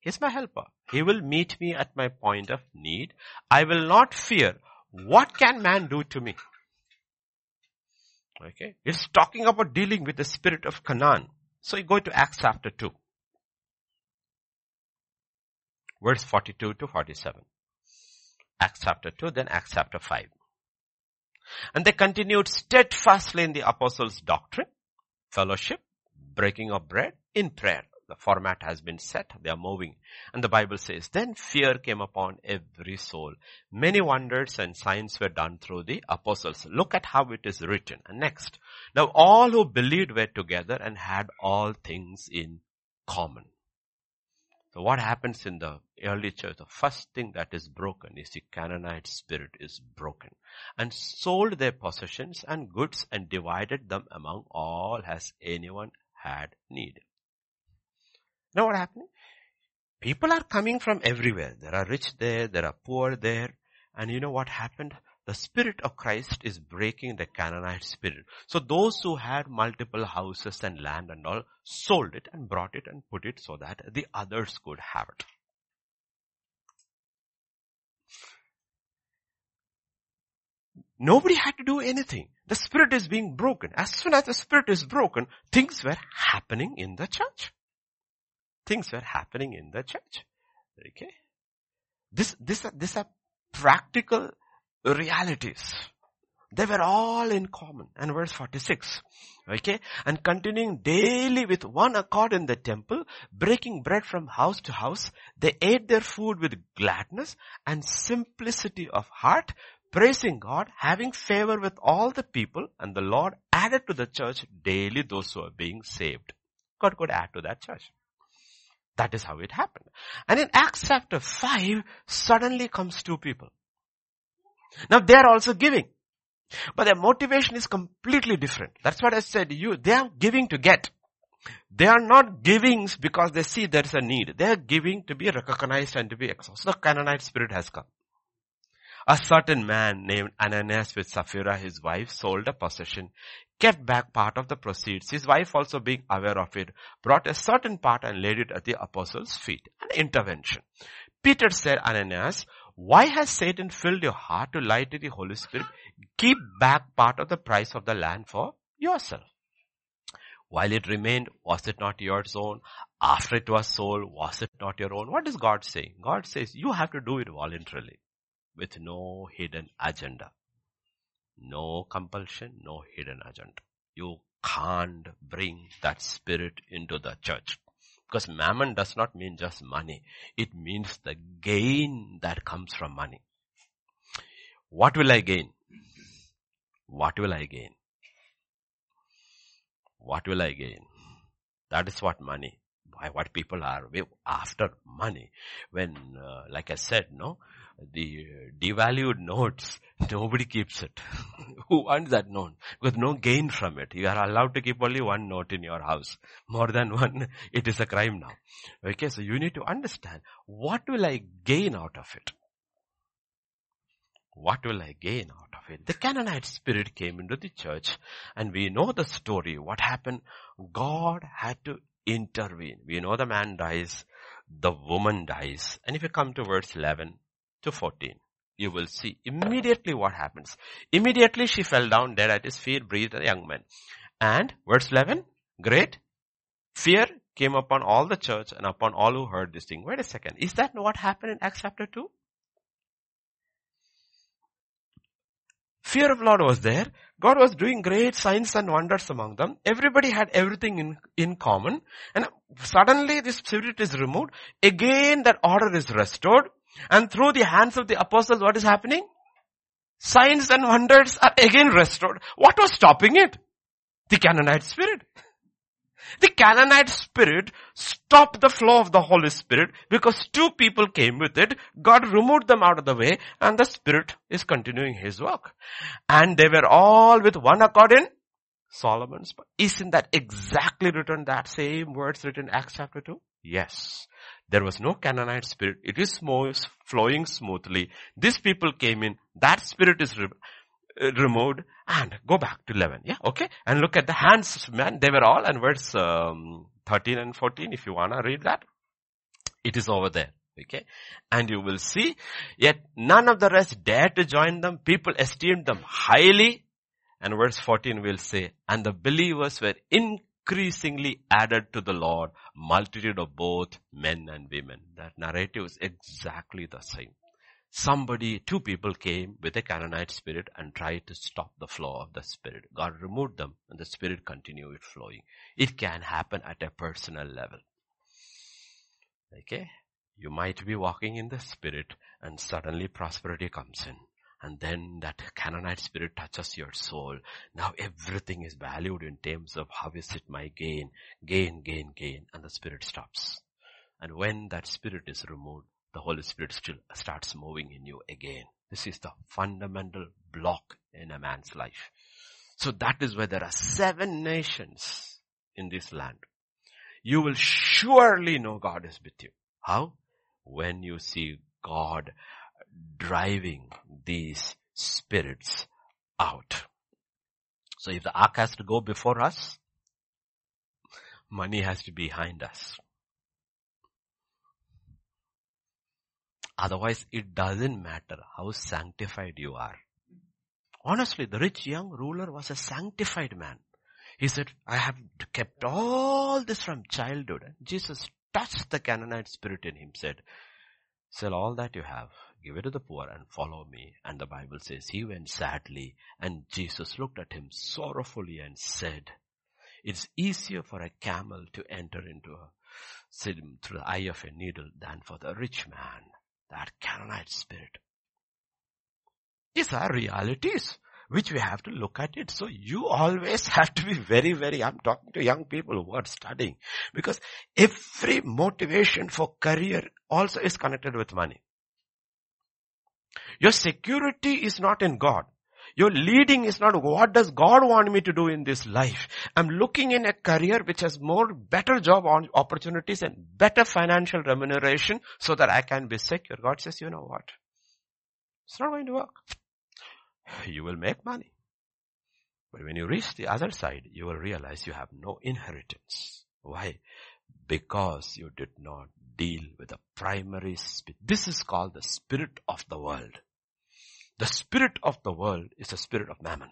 He's my helper. He will meet me at my point of need. I will not fear. What can man do to me? Okay. It's talking about dealing with the spirit of Canaan. So you go to Acts chapter 2. verse 42 to 47. Acts chapter 2, then Acts chapter 5. And they continued steadfastly in the apostles' doctrine, fellowship, breaking of bread, in prayer. The format has been set. They are moving. And the Bible says, then fear came upon every soul. Many wonders and signs were done through the apostles. Look at how it is written. And next, now all who believed were together and had all things in common. So what happens in the early church? The first thing that is broken is the Canaanite spirit is broken and sold their possessions and goods and divided them among all as anyone had need. Now what happened? People are coming from everywhere. There are rich there, there are poor there. And you know what happened? the Spirit of Christ is breaking the Canaanite spirit. So those who had multiple houses and land and all sold it and brought it and put it so that the others could have it. Nobody had to do anything. The spirit is being broken. As soon as the spirit is broken, things were happening in the church. Things were happening in the church. Okay. This, this, this are practical realities. They were all in common. And verse 46. Okay. And continuing daily with one accord in the temple, breaking bread from house to house, they ate their food with gladness and simplicity of heart, praising God, having favor with all the people, and the Lord added to the church daily those who are being saved. God could add to that church. That is how it happened. And in Acts chapter 5, suddenly comes two people. Now they are also giving. But their motivation is completely different. That's what I said. You, they are giving to get. They are not giving because they see there is a need. They are giving to be recognized and to be exalted. The Canaanite spirit has come. A certain man named Ananias with Sapphira, his wife, sold a possession, kept back part of the proceeds. His wife also being aware of it, brought a certain part and laid it at the apostles' feet. An intervention. Peter said, Ananias, why has Satan filled your heart to lie to the Holy Spirit? Keep back part of the price of the land for yourself. While it remained, was it not yours own? After it was sold, was it not your own? What is God saying? God says you have to do it voluntarily with no hidden agenda. No compulsion, no hidden agenda. You can't bring that spirit into the church. Because mammon does not mean just money. It means the gain that comes from money. What will I gain? What will I gain? What will I gain? That is what money, what people are after money. When, uh, like I said, no, the uh, devalued notes, [LAUGHS] nobody keeps it. [LAUGHS] Who wants that note? With no gain from it. You are allowed to keep only one note in your house. [LAUGHS] More than one, it is a crime now. Okay, so you need to understand, what will I gain out of it? What will I gain out of it? The Canaanite spirit came into the church and we know the story. What happened? God had to intervene. We know the man dies, the woman dies. And if you come to verse 11, to 14. You will see immediately what happens. Immediately she fell down dead at his feet, breathed a young man. And verse 11, great fear came upon all the church and upon all who heard this thing. Wait a second. Is that what happened in Acts chapter 2? Fear of Lord was there. God was doing great signs and wonders among them. Everybody had everything in, in common. And suddenly this spirit is removed. Again that order is restored. And through the hands of the apostles, what is happening? Signs and wonders are again restored. What was stopping it? The Canaanite spirit. The Canaanite spirit stopped the flow of the Holy Spirit because two people came with it. God removed them out of the way and the Spirit is continuing His work. And they were all with one accord in Solomon's. Isn't that exactly written, that same words written Acts chapter 2? Yes. There was no Canaanite spirit. It is flowing smoothly. These people came in. That spirit is re- uh, removed and go back to 11. Yeah. Okay. And look at the hands, man. They were all and verse um, 13 and 14 if you want to read that. It is over there. Okay. And you will see, yet none of the rest dared to join them. People esteemed them highly. And verse 14 will say, and the believers were in increasingly added to the Lord multitude of both men and women. That narrative is exactly the same. Somebody, two people came with a Canaanite spirit and tried to stop the flow of the spirit. God removed them and the spirit continued flowing. It can happen at a personal level. Okay? You might be walking in the spirit and suddenly prosperity comes in and then that Canaanite spirit touches your soul. Now everything is valued in terms of how is it my gain, gain, gain, gain, and the spirit stops. And when that spirit is removed, the Holy Spirit still starts moving in you again. This is the fundamental block in a man's life. So that is where there are seven nations in this land. You will surely know God is with you. How? When you see God driving these spirits out. So if the ark has to go before us, money has to be behind us. Otherwise, it doesn't matter how sanctified you are. Honestly, the rich young ruler was a sanctified man. He said, I have kept all this from childhood. Jesus touched the Canaanite spirit in him, said, sell all that you have give it to the poor and follow me. And the Bible says he went sadly and Jesus looked at him sorrowfully and said, it's easier for a camel to enter into a sin through the eye of a needle than for the rich man, that Canaanite spirit. These are realities which we have to look at it. So you always [LAUGHS] have to be very, very, I'm talking to young people who are studying because every motivation for career also is connected with money. Your security is not in God. Your leading is not what does God want me to do in this life. I'm looking in a career which has more better job opportunities and better financial remuneration so that I can be secure. God says, you know what? It's not going to work. You will make money. But when you reach the other side, you will realize you have no inheritance. Why? Because you did not deal with the primary spirit. This is called the spirit of the world. The spirit of the world is the spirit of mammon.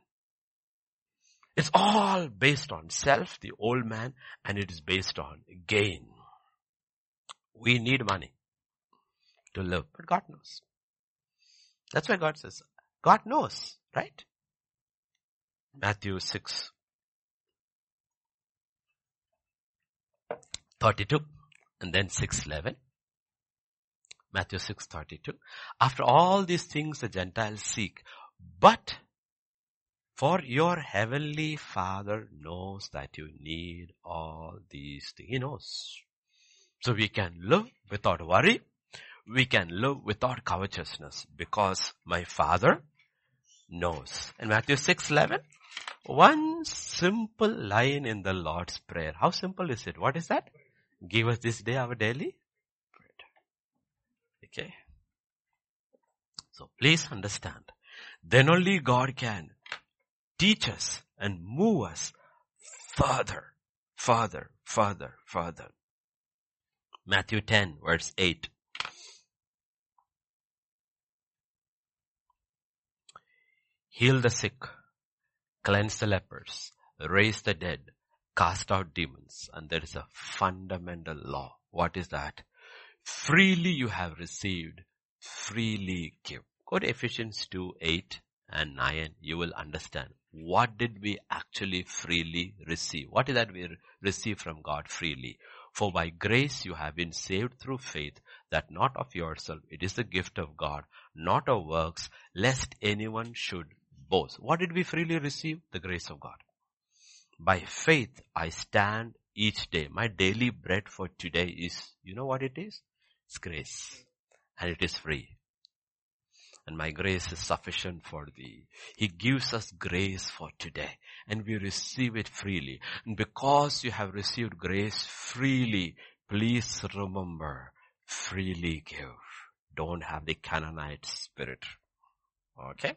It's all based on self, the old man, and it is based on gain. We need money to live, but God knows. That's why God says, God knows, right? Matthew 6, 32. And then 611. Matthew 6:32. After all these things the Gentiles seek, but for your heavenly Father knows that you need all these things. He knows. So we can live without worry. We can live without covetousness because my Father knows. In Matthew 6:11, one simple line in the Lord's Prayer. How simple is it? What is that? Give us this day our daily bread. Okay. So please understand. Then only God can teach us and move us further, further, further, further. Matthew 10 verse 8. Heal the sick, cleanse the lepers, raise the dead, cast out demons. And there is a fundamental law. What is that? Freely you have received, freely give. Go to Ephesians 2, 8 and 9. You will understand. What did we actually freely receive? What is that we receive from God freely? For by grace you have been saved through faith, that not of yourself, it is the gift of God, not of works, lest anyone should boast. What did we freely receive? The grace of God. By faith I stand each day. My daily bread for today is, you know what it is? It's grace. And it is free. And my grace is sufficient for thee. He gives us grace for today and we receive it freely. And because you have received grace freely, please remember, freely give. Don't have the Canaanite spirit. Okay.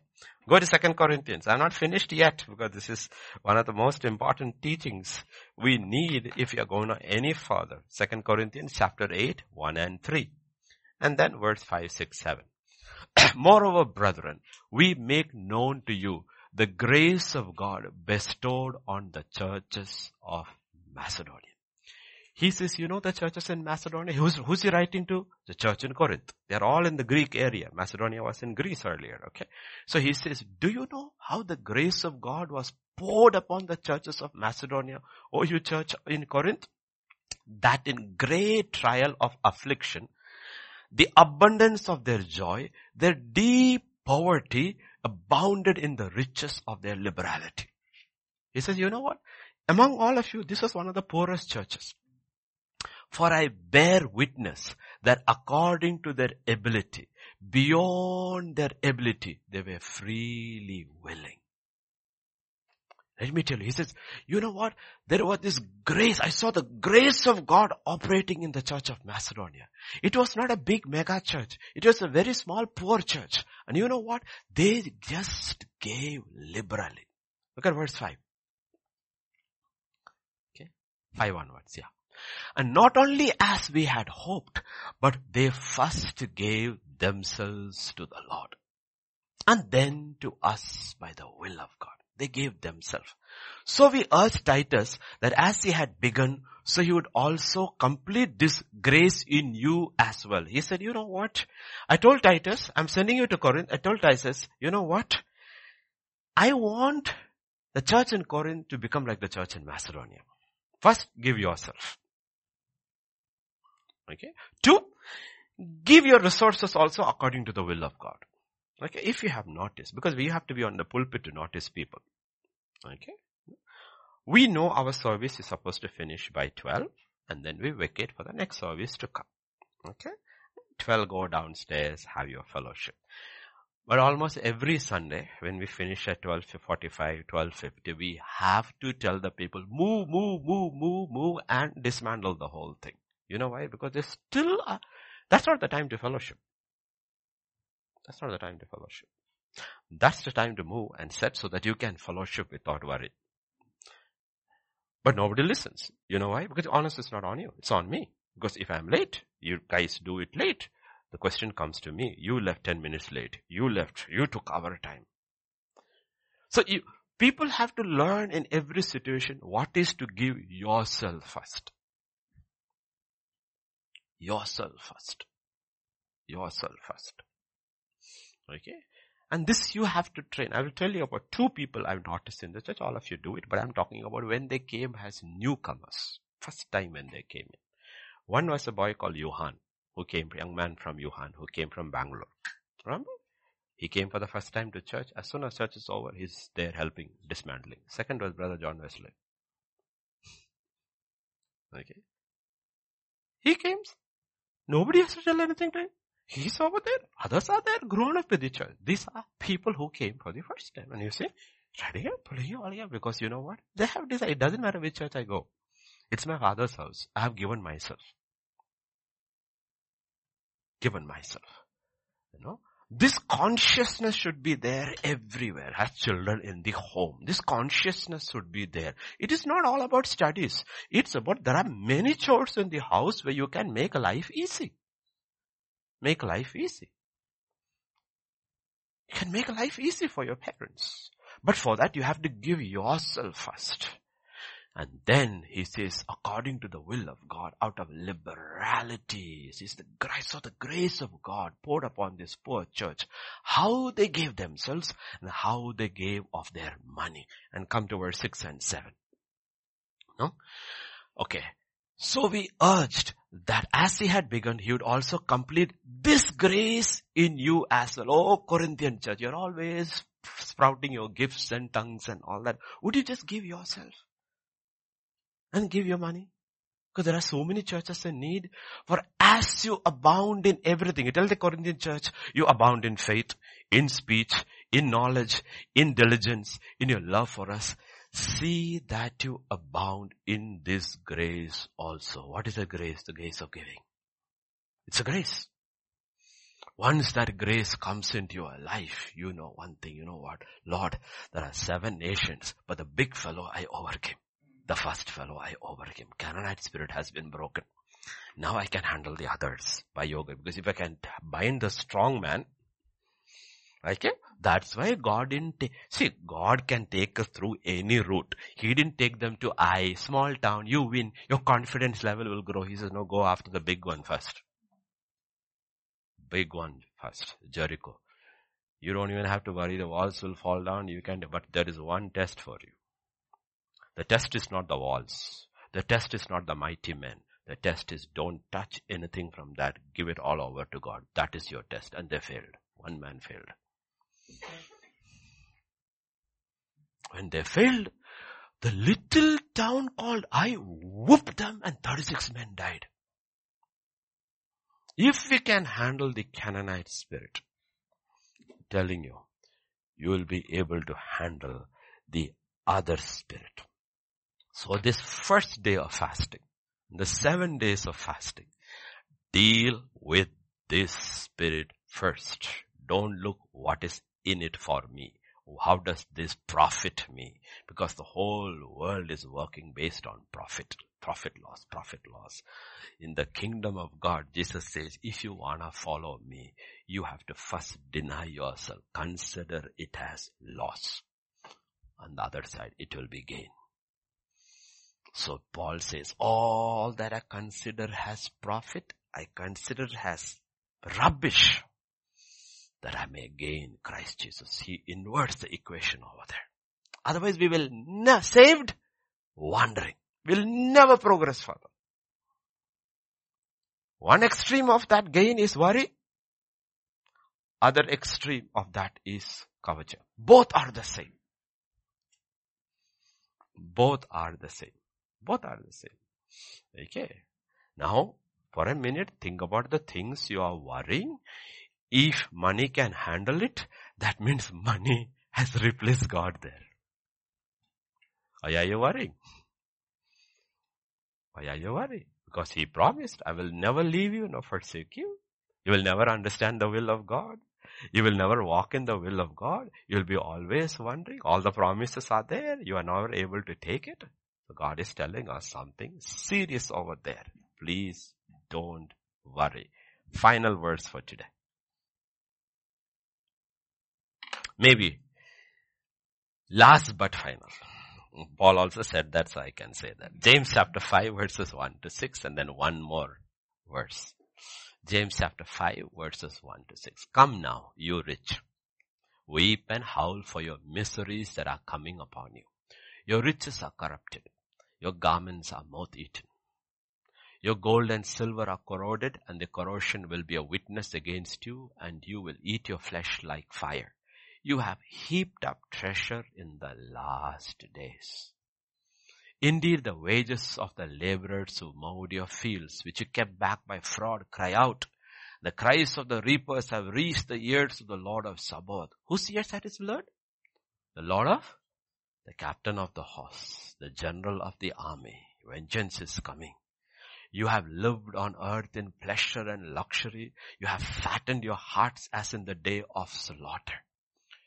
Go to Second Corinthians. I'm not finished yet because this is one of the most important teachings we need if you are going any further. Second Corinthians chapter 8, 1 and 3. And then verse 5, 6, 7. [CLEARS THROAT] Moreover, brethren, we make known to you the grace of God bestowed on the churches of Macedonia. He says, you know the churches in Macedonia? Who's, who's he writing to? The church in Corinth. They're all in the Greek area. Macedonia was in Greece earlier, okay? So he says, do you know how the grace of God was poured upon the churches of Macedonia? Oh, you church in Corinth? That in great trial of affliction, the abundance of their joy, their deep poverty abounded in the riches of their liberality. He says, you know what? Among all of you, this was one of the poorest churches. For I bear witness that according to their ability, beyond their ability, they were freely willing. Let me tell you, he says, you know what? There was this grace. I saw the grace of God operating in the church of Macedonia. It was not a big mega church. It was a very small poor church. And you know what? They just gave liberally. Look at verse 5. Okay. 5 onwards, yeah. And not only as we had hoped, but they first gave themselves to the Lord. And then to us by the will of God. They gave themselves. So we urged Titus that as he had begun, so he would also complete this grace in you as well. He said, you know what? I told Titus, I'm sending you to Corinth. I told Titus, you know what? I want the church in Corinth to become like the church in Macedonia. First, give yourself. Okay. Two, give your resources also according to the will of God. Okay. If you have noticed, because we have to be on the pulpit to notice people. Okay. We know our service is supposed to finish by 12 and then we vacate for the next service to come. Okay. 12 go downstairs, have your fellowship. But almost every Sunday, when we finish at 12.45, 12.50, we have to tell the people, move, move, move, move, move, and dismantle the whole thing. You know why? Because there's still, that's not the time to fellowship. That's not the time to fellowship. That's the time to move and set so that you can fellowship without worry. But nobody listens. You know why? Because honest is not on you. It's on me. Because if I'm late, you guys do it late. The question comes to me. You left 10 minutes late. You left. You took our time. So you, people have to learn in every situation what is to give yourself first. Yourself first. Yourself first. Okay? And this you have to train. I will tell you about two people I've noticed in the church. All of you do it, but I'm talking about when they came as newcomers. First time when they came in. One was a boy called Johan, who came, young man from Johan, who came from Bangalore. Remember? He came for the first time to church. As soon as church is over, he's there helping, dismantling. Second was Brother John Wesley. Okay. He came. Nobody has to tell anything to him. He's over there. Others are there, grown up with the church. These are people who came for the first time. And you say, ready here, pulling all here, because you know what? They have decided, it doesn't matter which church I go. It's my father's house. I have given myself. Given myself. You know? This consciousness should be there everywhere as children in the home. This consciousness should be there. It is not all about studies. It's about there are many chores in the house where you can make life easy. Make life easy. You can make life easy for your parents. But for that you have to give yourself first. And then he says, according to the will of God, out of liberality, sees the grace of the grace of God poured upon this poor church, how they gave themselves and how they gave of their money. And come to verse 6 and 7. No? Okay. So we urged that as he had begun, he would also complete this grace in you as well. Oh, Corinthian church, you're always sprouting your gifts and tongues and all that. Would you just give yourself? And give your money? Because there are so many churches in need. For as you abound in everything, you tell the Corinthian church, you abound in faith, in speech, in knowledge, in diligence, in your love for us. See that you abound in this grace also. What is the grace? The grace of giving. It's a grace. Once that grace comes into your life, you know one thing, you know what? Lord, there are seven nations, but the big fellow I overcame. The first fellow Ai overcame. Canaanite spirit has been broken. Now I can handle the others by yoga. Because if I can bind the strong man, Okay? Eh, that's why God didn't take, see, God can take us through any route. He didn't take them to I, small town, you win, your confidence level will grow. He says, no, go after the big one first. Big one first, Jericho. You don't even have to worry, the walls will fall down, you can, but there is one test for you. The test is not the walls. The test is not the mighty men. The test is don't touch anything from that. Give it all over to God. That is your test. And they failed. One man failed. When they failed, the little town called Ai whooped them and 36 men died. If we can handle the Canaanite spirit, telling you, you will be able to handle the other spirit. So this first day of fasting, the seven days of fasting, deal with this spirit first. Don't look what is in it for me? How does this profit me? Because the whole world is working based on profit, profit loss, profit loss. In the kingdom of God, Jesus says, if you wanna follow me, you have to first deny yourself. Consider it as loss. On the other side, it will be gain. So Paul says, all that I consider as profit, I consider as rubbish that I may gain Christ Jesus. He inverts the equation over there. Otherwise we will ne- saved, wandering. We'll never progress further. One extreme of that gain is worry. Other extreme of that is kavacha. Both are the same. Both are the same. Both are the same. Okay. Now, for a minute, think about the things you are worrying. If money can handle it, that means money has replaced God there. Why are you worrying? Why are you worrying? Because He promised, I will never leave you nor forsake you. You will never understand the will of God. You will never walk in the will of God. You will be always wondering. All the promises are there. You are never able to take it. God is telling us something serious over there. Please don't worry. Final words for today. Maybe. Last but final. Paul also said that, so I can say that. James chapter 5 verses 1 to 6 and then one more verse. James chapter 5 verses 1 to 6. Come now, you rich. Weep and howl for your miseries that are coming upon you. Your riches are corrupted. Your garments are moth eaten. Your gold and silver are corroded and the corrosion will be a witness against you and you will eat your flesh like fire. You have heaped up treasure in the last days. Indeed, the wages of the laborers who mowed your fields, which you kept back by fraud, cry out. The cries of the reapers have reached the ears of the Lord of Sabaoth. Whose ears had his blood? The Lord of? The captain of the horse, the general of the army. Vengeance is coming. You have lived on earth in pleasure and luxury. You have fattened your hearts as in the day of slaughter.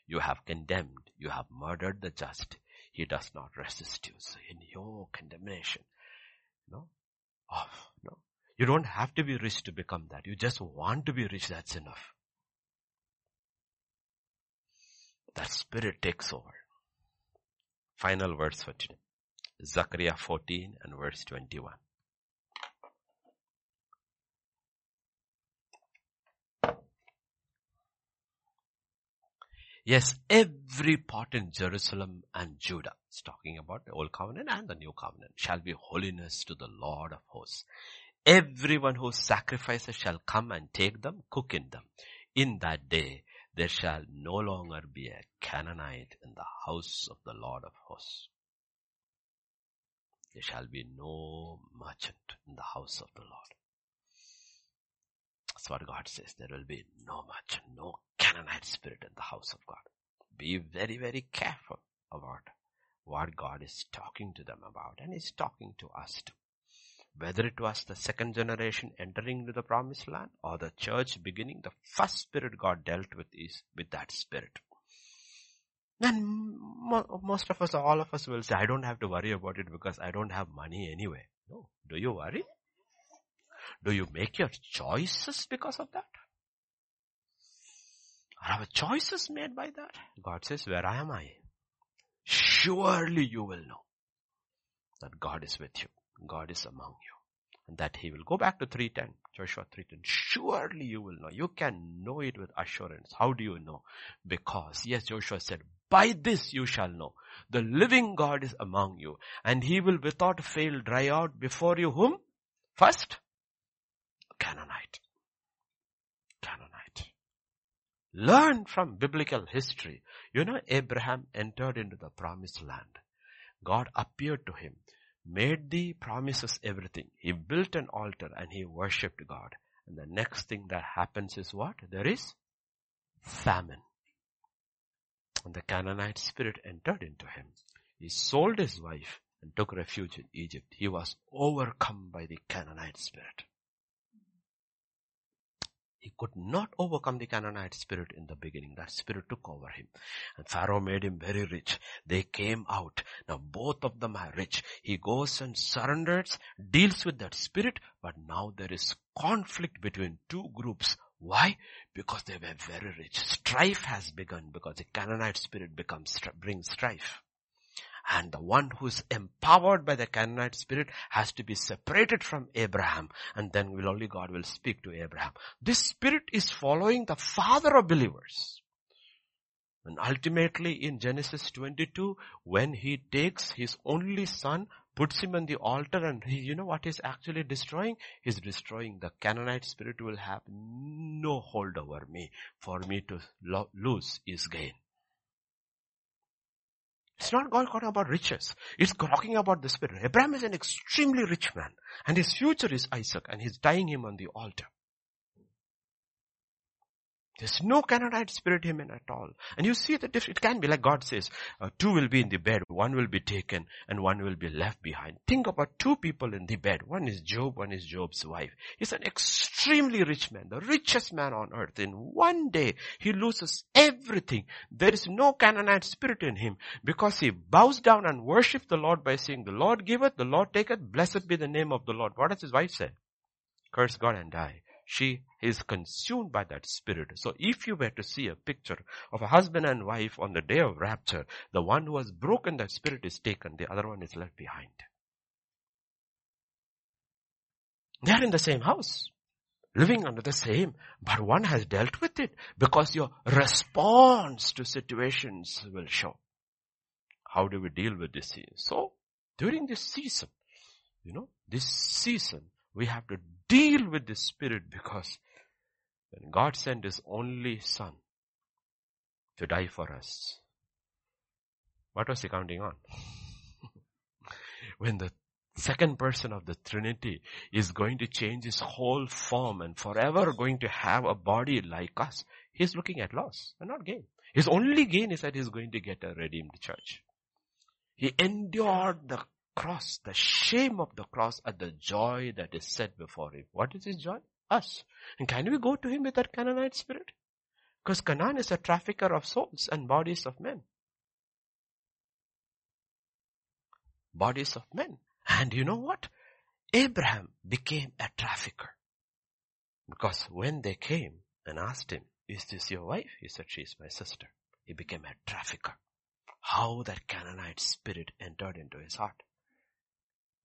You have condemned. You have murdered the just. He does not resist you. So in your condemnation, no, oh, no, you don't have to be rich to become that. You just want to be rich. That's enough. That spirit takes over. Final verse for today. Zechariah 14 and verse 21. Yes, every part in Jerusalem and Judah, it's talking about the old covenant and the new covenant, shall be holiness to the Lord of hosts. Everyone who sacrifices shall come and take them, cook in them. In that day, there shall no longer be a Canaanite in the house of the Lord of hosts. There shall be no merchant in the house of the Lord. That's what God says. There will be no merchant, no Canaanite spirit in the house of God. Be very, very careful about what God is talking to them about and He's talking to us too. Whether it was the second generation entering into the promised land or the church beginning, the first spirit God dealt with is with that spirit. And most of us, all of us will say, I don't have to worry about it because I don't have money anyway. No. Do you worry? Do you make your choices because of that? Are our choices made by that? God says, where am I? Surely you will know that God is with you. God is among you. And that he will go back to 310, Joshua 310. Surely you will know. You can know it with assurance. How do you know? Because, yes, Joshua said, by this you shall know. The living God is among you and he will without fail dry out before you whom? First, Canaanite. Canaanite. Learn from biblical history. You know, Abraham entered into the promised land. God appeared to him, made the promises everything. He built an altar and he worshipped God. And the next thing that happens is what? There is famine. And the Canaanite spirit entered into him. He sold his wife and took refuge in Egypt. He was overcome by the Canaanite spirit. He could not overcome the Canaanite spirit in the beginning. That spirit took over him. And Pharaoh made him very rich. They came out. Now both of them are rich. He goes and surrenders, deals with that spirit, but now there is conflict between two groups. Why? Because they were very rich. Strife has begun because the Canaanite spirit becomes, brings strife. And the one who is empowered by the Canaanite spirit has to be separated from Abraham and then will only God will speak to Abraham. This spirit is following the father of believers. And ultimately in Genesis 22, when he takes his only son, puts him on the altar and he, you know what he's actually destroying? He's destroying the Canaanite spirit will have no hold over me. For me to lo- lose is gain. It's not talking about riches. It's talking about the spirit. Abraham is an extremely rich man and his future is Isaac and he's dying him on the altar. There's no Canaanite spirit in him at all. And you see the difference. It can be like God says, uh, two will be in the bed, one will be taken, and one will be left behind. Think about two people in the bed. One is Job, one is Job's wife. He's an extremely rich man, the richest man on earth. In one day, he loses everything. There is no Canaanite spirit in him because he bows down and worships the Lord by saying, the Lord giveth, the Lord taketh, blessed be the name of the Lord. What does his wife say? Curse God and die she is consumed by that spirit. So if you were to see a picture of a husband and wife on the day of rapture, the one who has broken that spirit is taken, the other one is left behind. They are in the same house, living under the same, but one has dealt with it because your response to situations will show. How do we deal with this? So, during this season, you know, this season, We have to deal with the spirit because when God sent his only son to die for us, what was he counting on? [LAUGHS] when the second person of the Trinity is going to change his whole form and forever going to have a body like us, he's looking at loss and not gain. His only gain is that he's going to get a redeemed church. He endured the cross, the shame of the cross at the joy that is set before him. What is his joy? Us. And can we go to him with that Canaanite spirit? Because Canaan is a trafficker of souls and bodies of men. Bodies of men. And you know what? Abraham became a trafficker. Because when they came and asked him, is this your wife? He said, she is my sister. He became a trafficker. How that Canaanite spirit entered into his heart.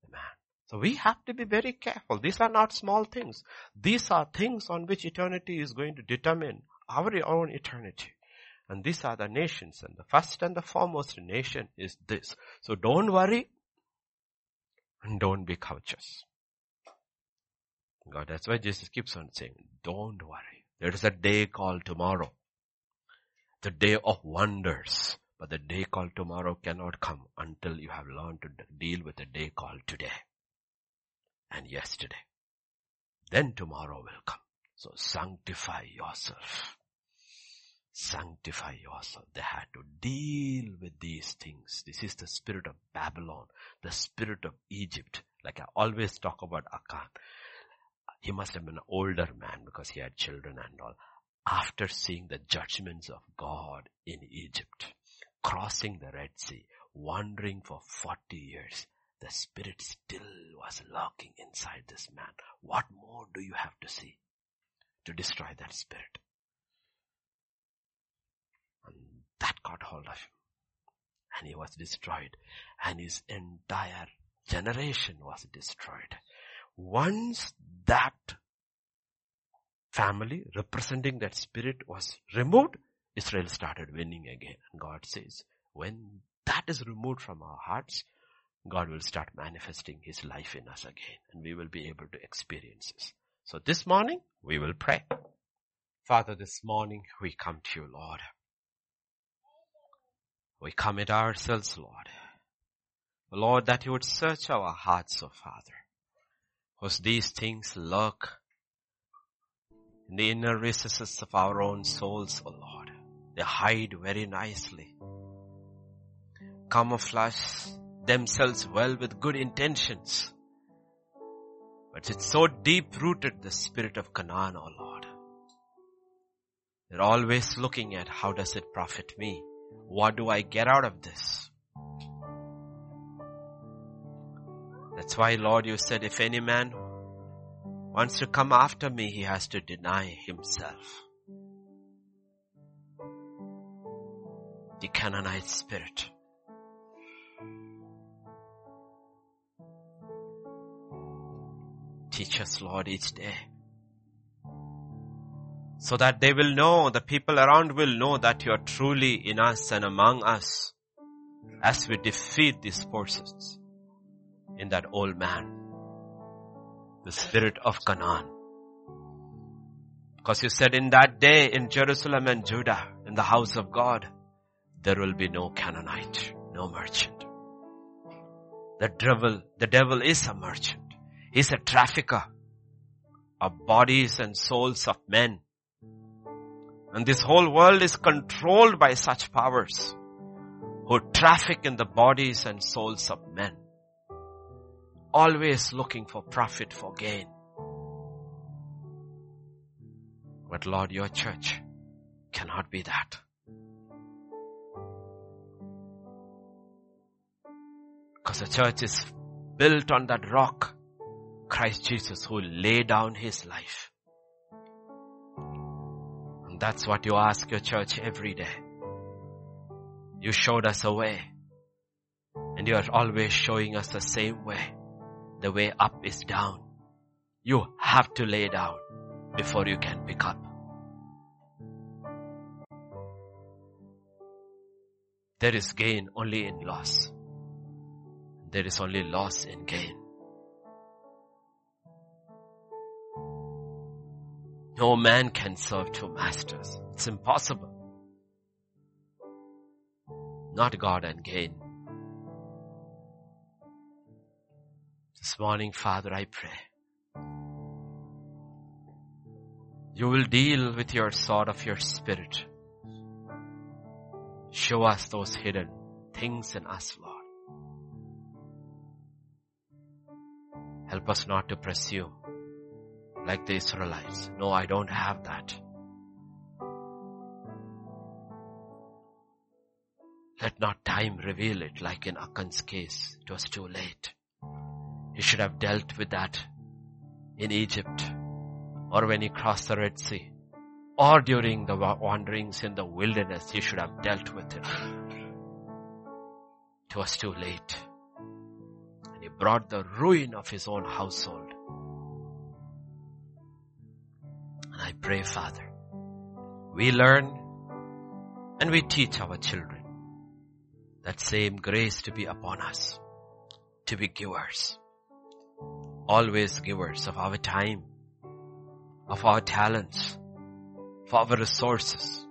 The man. So we have to be very careful. These are not small things. These are things on which eternity is going to determine our own eternity. And these are the nations. And the first and the foremost nation is this. So don't worry and don't be covetous. God, that's why Jesus keeps on saying, don't worry. There is a day called tomorrow. The day of wonders. But the day called tomorrow cannot come until you have learned to deal with the day called today and yesterday. Then tomorrow will come. So sanctify yourself. Sanctify yourself. They had to deal with these things. This is the spirit of Babylon, the spirit of Egypt. Like I always talk about Achan. He must have been an older man because he had children and all. After seeing the judgments of God in Egypt, crossing the Red Sea, wandering for 40 years, the spirit still was lurking inside this man. What more do you have to see to destroy that spirit? And that got hold of him. And he was destroyed. And his entire generation was destroyed. Once that family representing that spirit was removed, Israel started winning again. And God says, when that is removed from our hearts, God will start manifesting His life in us again and we will be able to experience this. So this morning we will pray. Father, this morning we come to you, Lord. We commit ourselves, Lord. Lord, that you would search our hearts, O oh Father. Because these things lurk in the inner recesses of our own souls, O oh Lord. They hide very nicely. Camouflage themselves well with good intentions. But it's so deep rooted, the spirit of Canaan, O oh Lord. They're always looking at how does it profit me? What do I get out of this? That's why Lord you said if any man wants to come after me, he has to deny himself. The Canaanite spirit. Teach us, Lord, each day. So that they will know, the people around will know that you are truly in us and among us as we defeat these forces in that old man, the spirit of Canaan. Because you said in that day in Jerusalem and Judah, in the house of God, there will be no Canaanite, no merchant. The devil, the devil is a merchant. He's a trafficker of bodies and souls of men. And this whole world is controlled by such powers who traffic in the bodies and souls of men. Always looking for profit, for gain. But Lord, your church cannot be that. Because the church is built on that rock Christ Jesus who laid down his life. And that's what you ask your church every day. You showed us a way. And you are always showing us the same way. The way up is down. You have to lay down before you can pick up. There is gain only in loss. There is only loss in gain. No man can serve two masters. It's impossible. Not God and gain. This morning, Father, I pray. You will deal with your sword of your spirit. Show us those hidden things in us, Lord. Help us not to presume like the Israelites. No, I don't have that. Let not time reveal it like in Achan's case. It was too late. He should have dealt with that in Egypt or when he crossed the Red Sea or during the wanderings in the wilderness. He should have dealt with it. It was too late. And he brought the ruin of his own household. And I pray, Father, we learn and we teach our children that same grace to be upon us, to be givers, always givers of our time, of our talents, of our resources.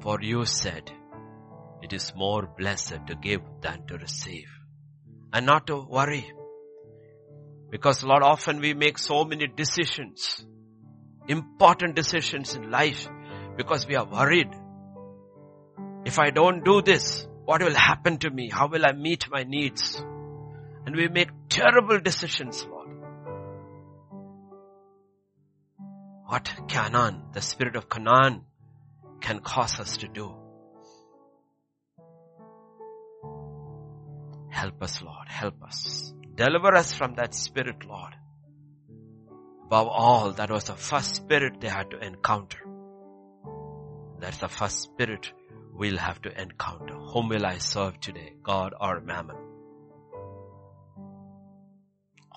For you said, it is more blessed to give than to receive. And not to worry. Because Lord, often we make so many decisions, important decisions in life, because we are worried. If I don't do this, what will happen to me? How will I meet my needs? And we make terrible decisions, Lord. What Canaan, the spirit of Canaan, can cause us to do. Help us, Lord. Help us. Deliver us from that spirit, Lord. Above all, that was the first spirit they had to encounter. That's the first spirit we'll have to encounter. Whom will I serve today? God or mammon?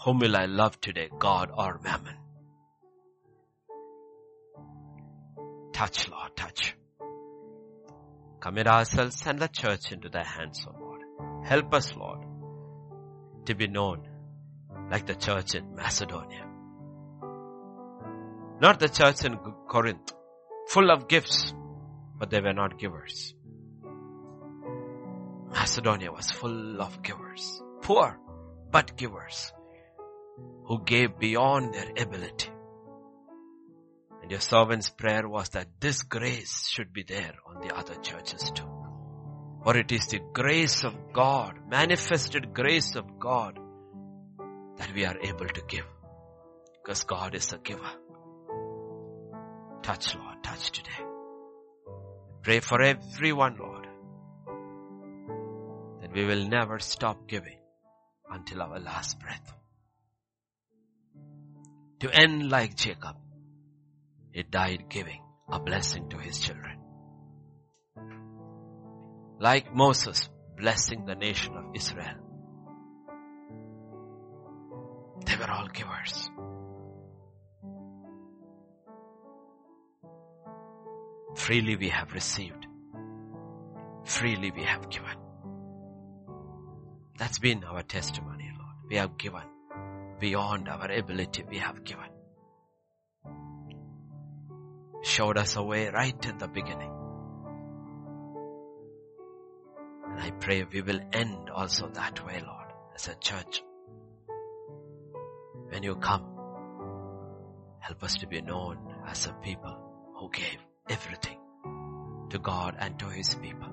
Whom will I love today? God or mammon? Touch, Lord, touch. Commit ourselves and the church into thy hands, O Lord. Help us, Lord, to be known like the church in Macedonia. Not the church in Corinth, full of gifts, but they were not givers. Macedonia was full of givers, poor, but givers, who gave beyond their ability. And your servant's prayer was that this grace should be there on the other churches too. For it is the grace of God, manifested grace of God, that we are able to give. Because God is a giver. Touch, Lord, touch today. Pray for everyone, Lord, that we will never stop giving until our last breath. To end like Jacob, he died giving a blessing to his children. Like Moses blessing the nation of Israel. They were all givers. Freely we have received. Freely we have given. That's been our testimony, Lord. We have given beyond our ability. We have given showed us a way right in the beginning. And I pray we will end also that way, Lord, as a church. When you come, help us to be known as a people who gave everything to God and to His people.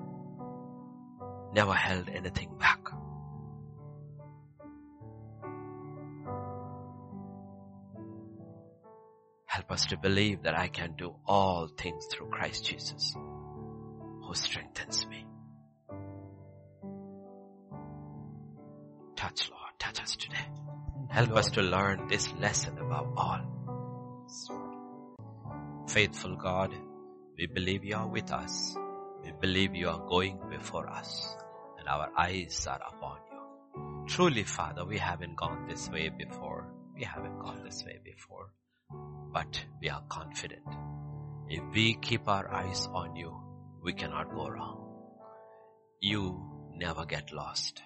Never held anything back. Help us to believe that I can do all things through Christ Jesus who strengthens me. Touch Lord, touch us today. Help Lord. us to learn this lesson above all. Faithful God, we believe you are with us. We believe you are going before us and our eyes are upon you. Truly, Father, we haven't gone this way before. We haven't gone this way before but we are confident. If we keep our eyes on you, we cannot go wrong. You never get lost.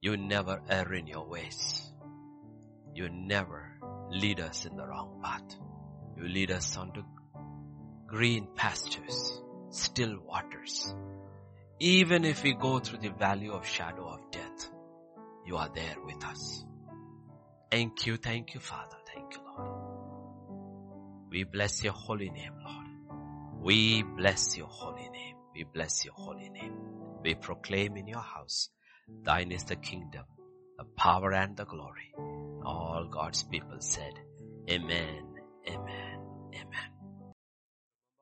You never err in your ways. You never lead us in the wrong path. You lead us onto green pastures, still waters. Even if we go through the valley of shadow of death, you are there with us. Thank you, thank you, Father. Thank you, Lord. We bless your holy name, Lord. We bless your holy name. We bless your holy name. We proclaim in your house, thine is the kingdom, the power and the glory. All God's people said, Amen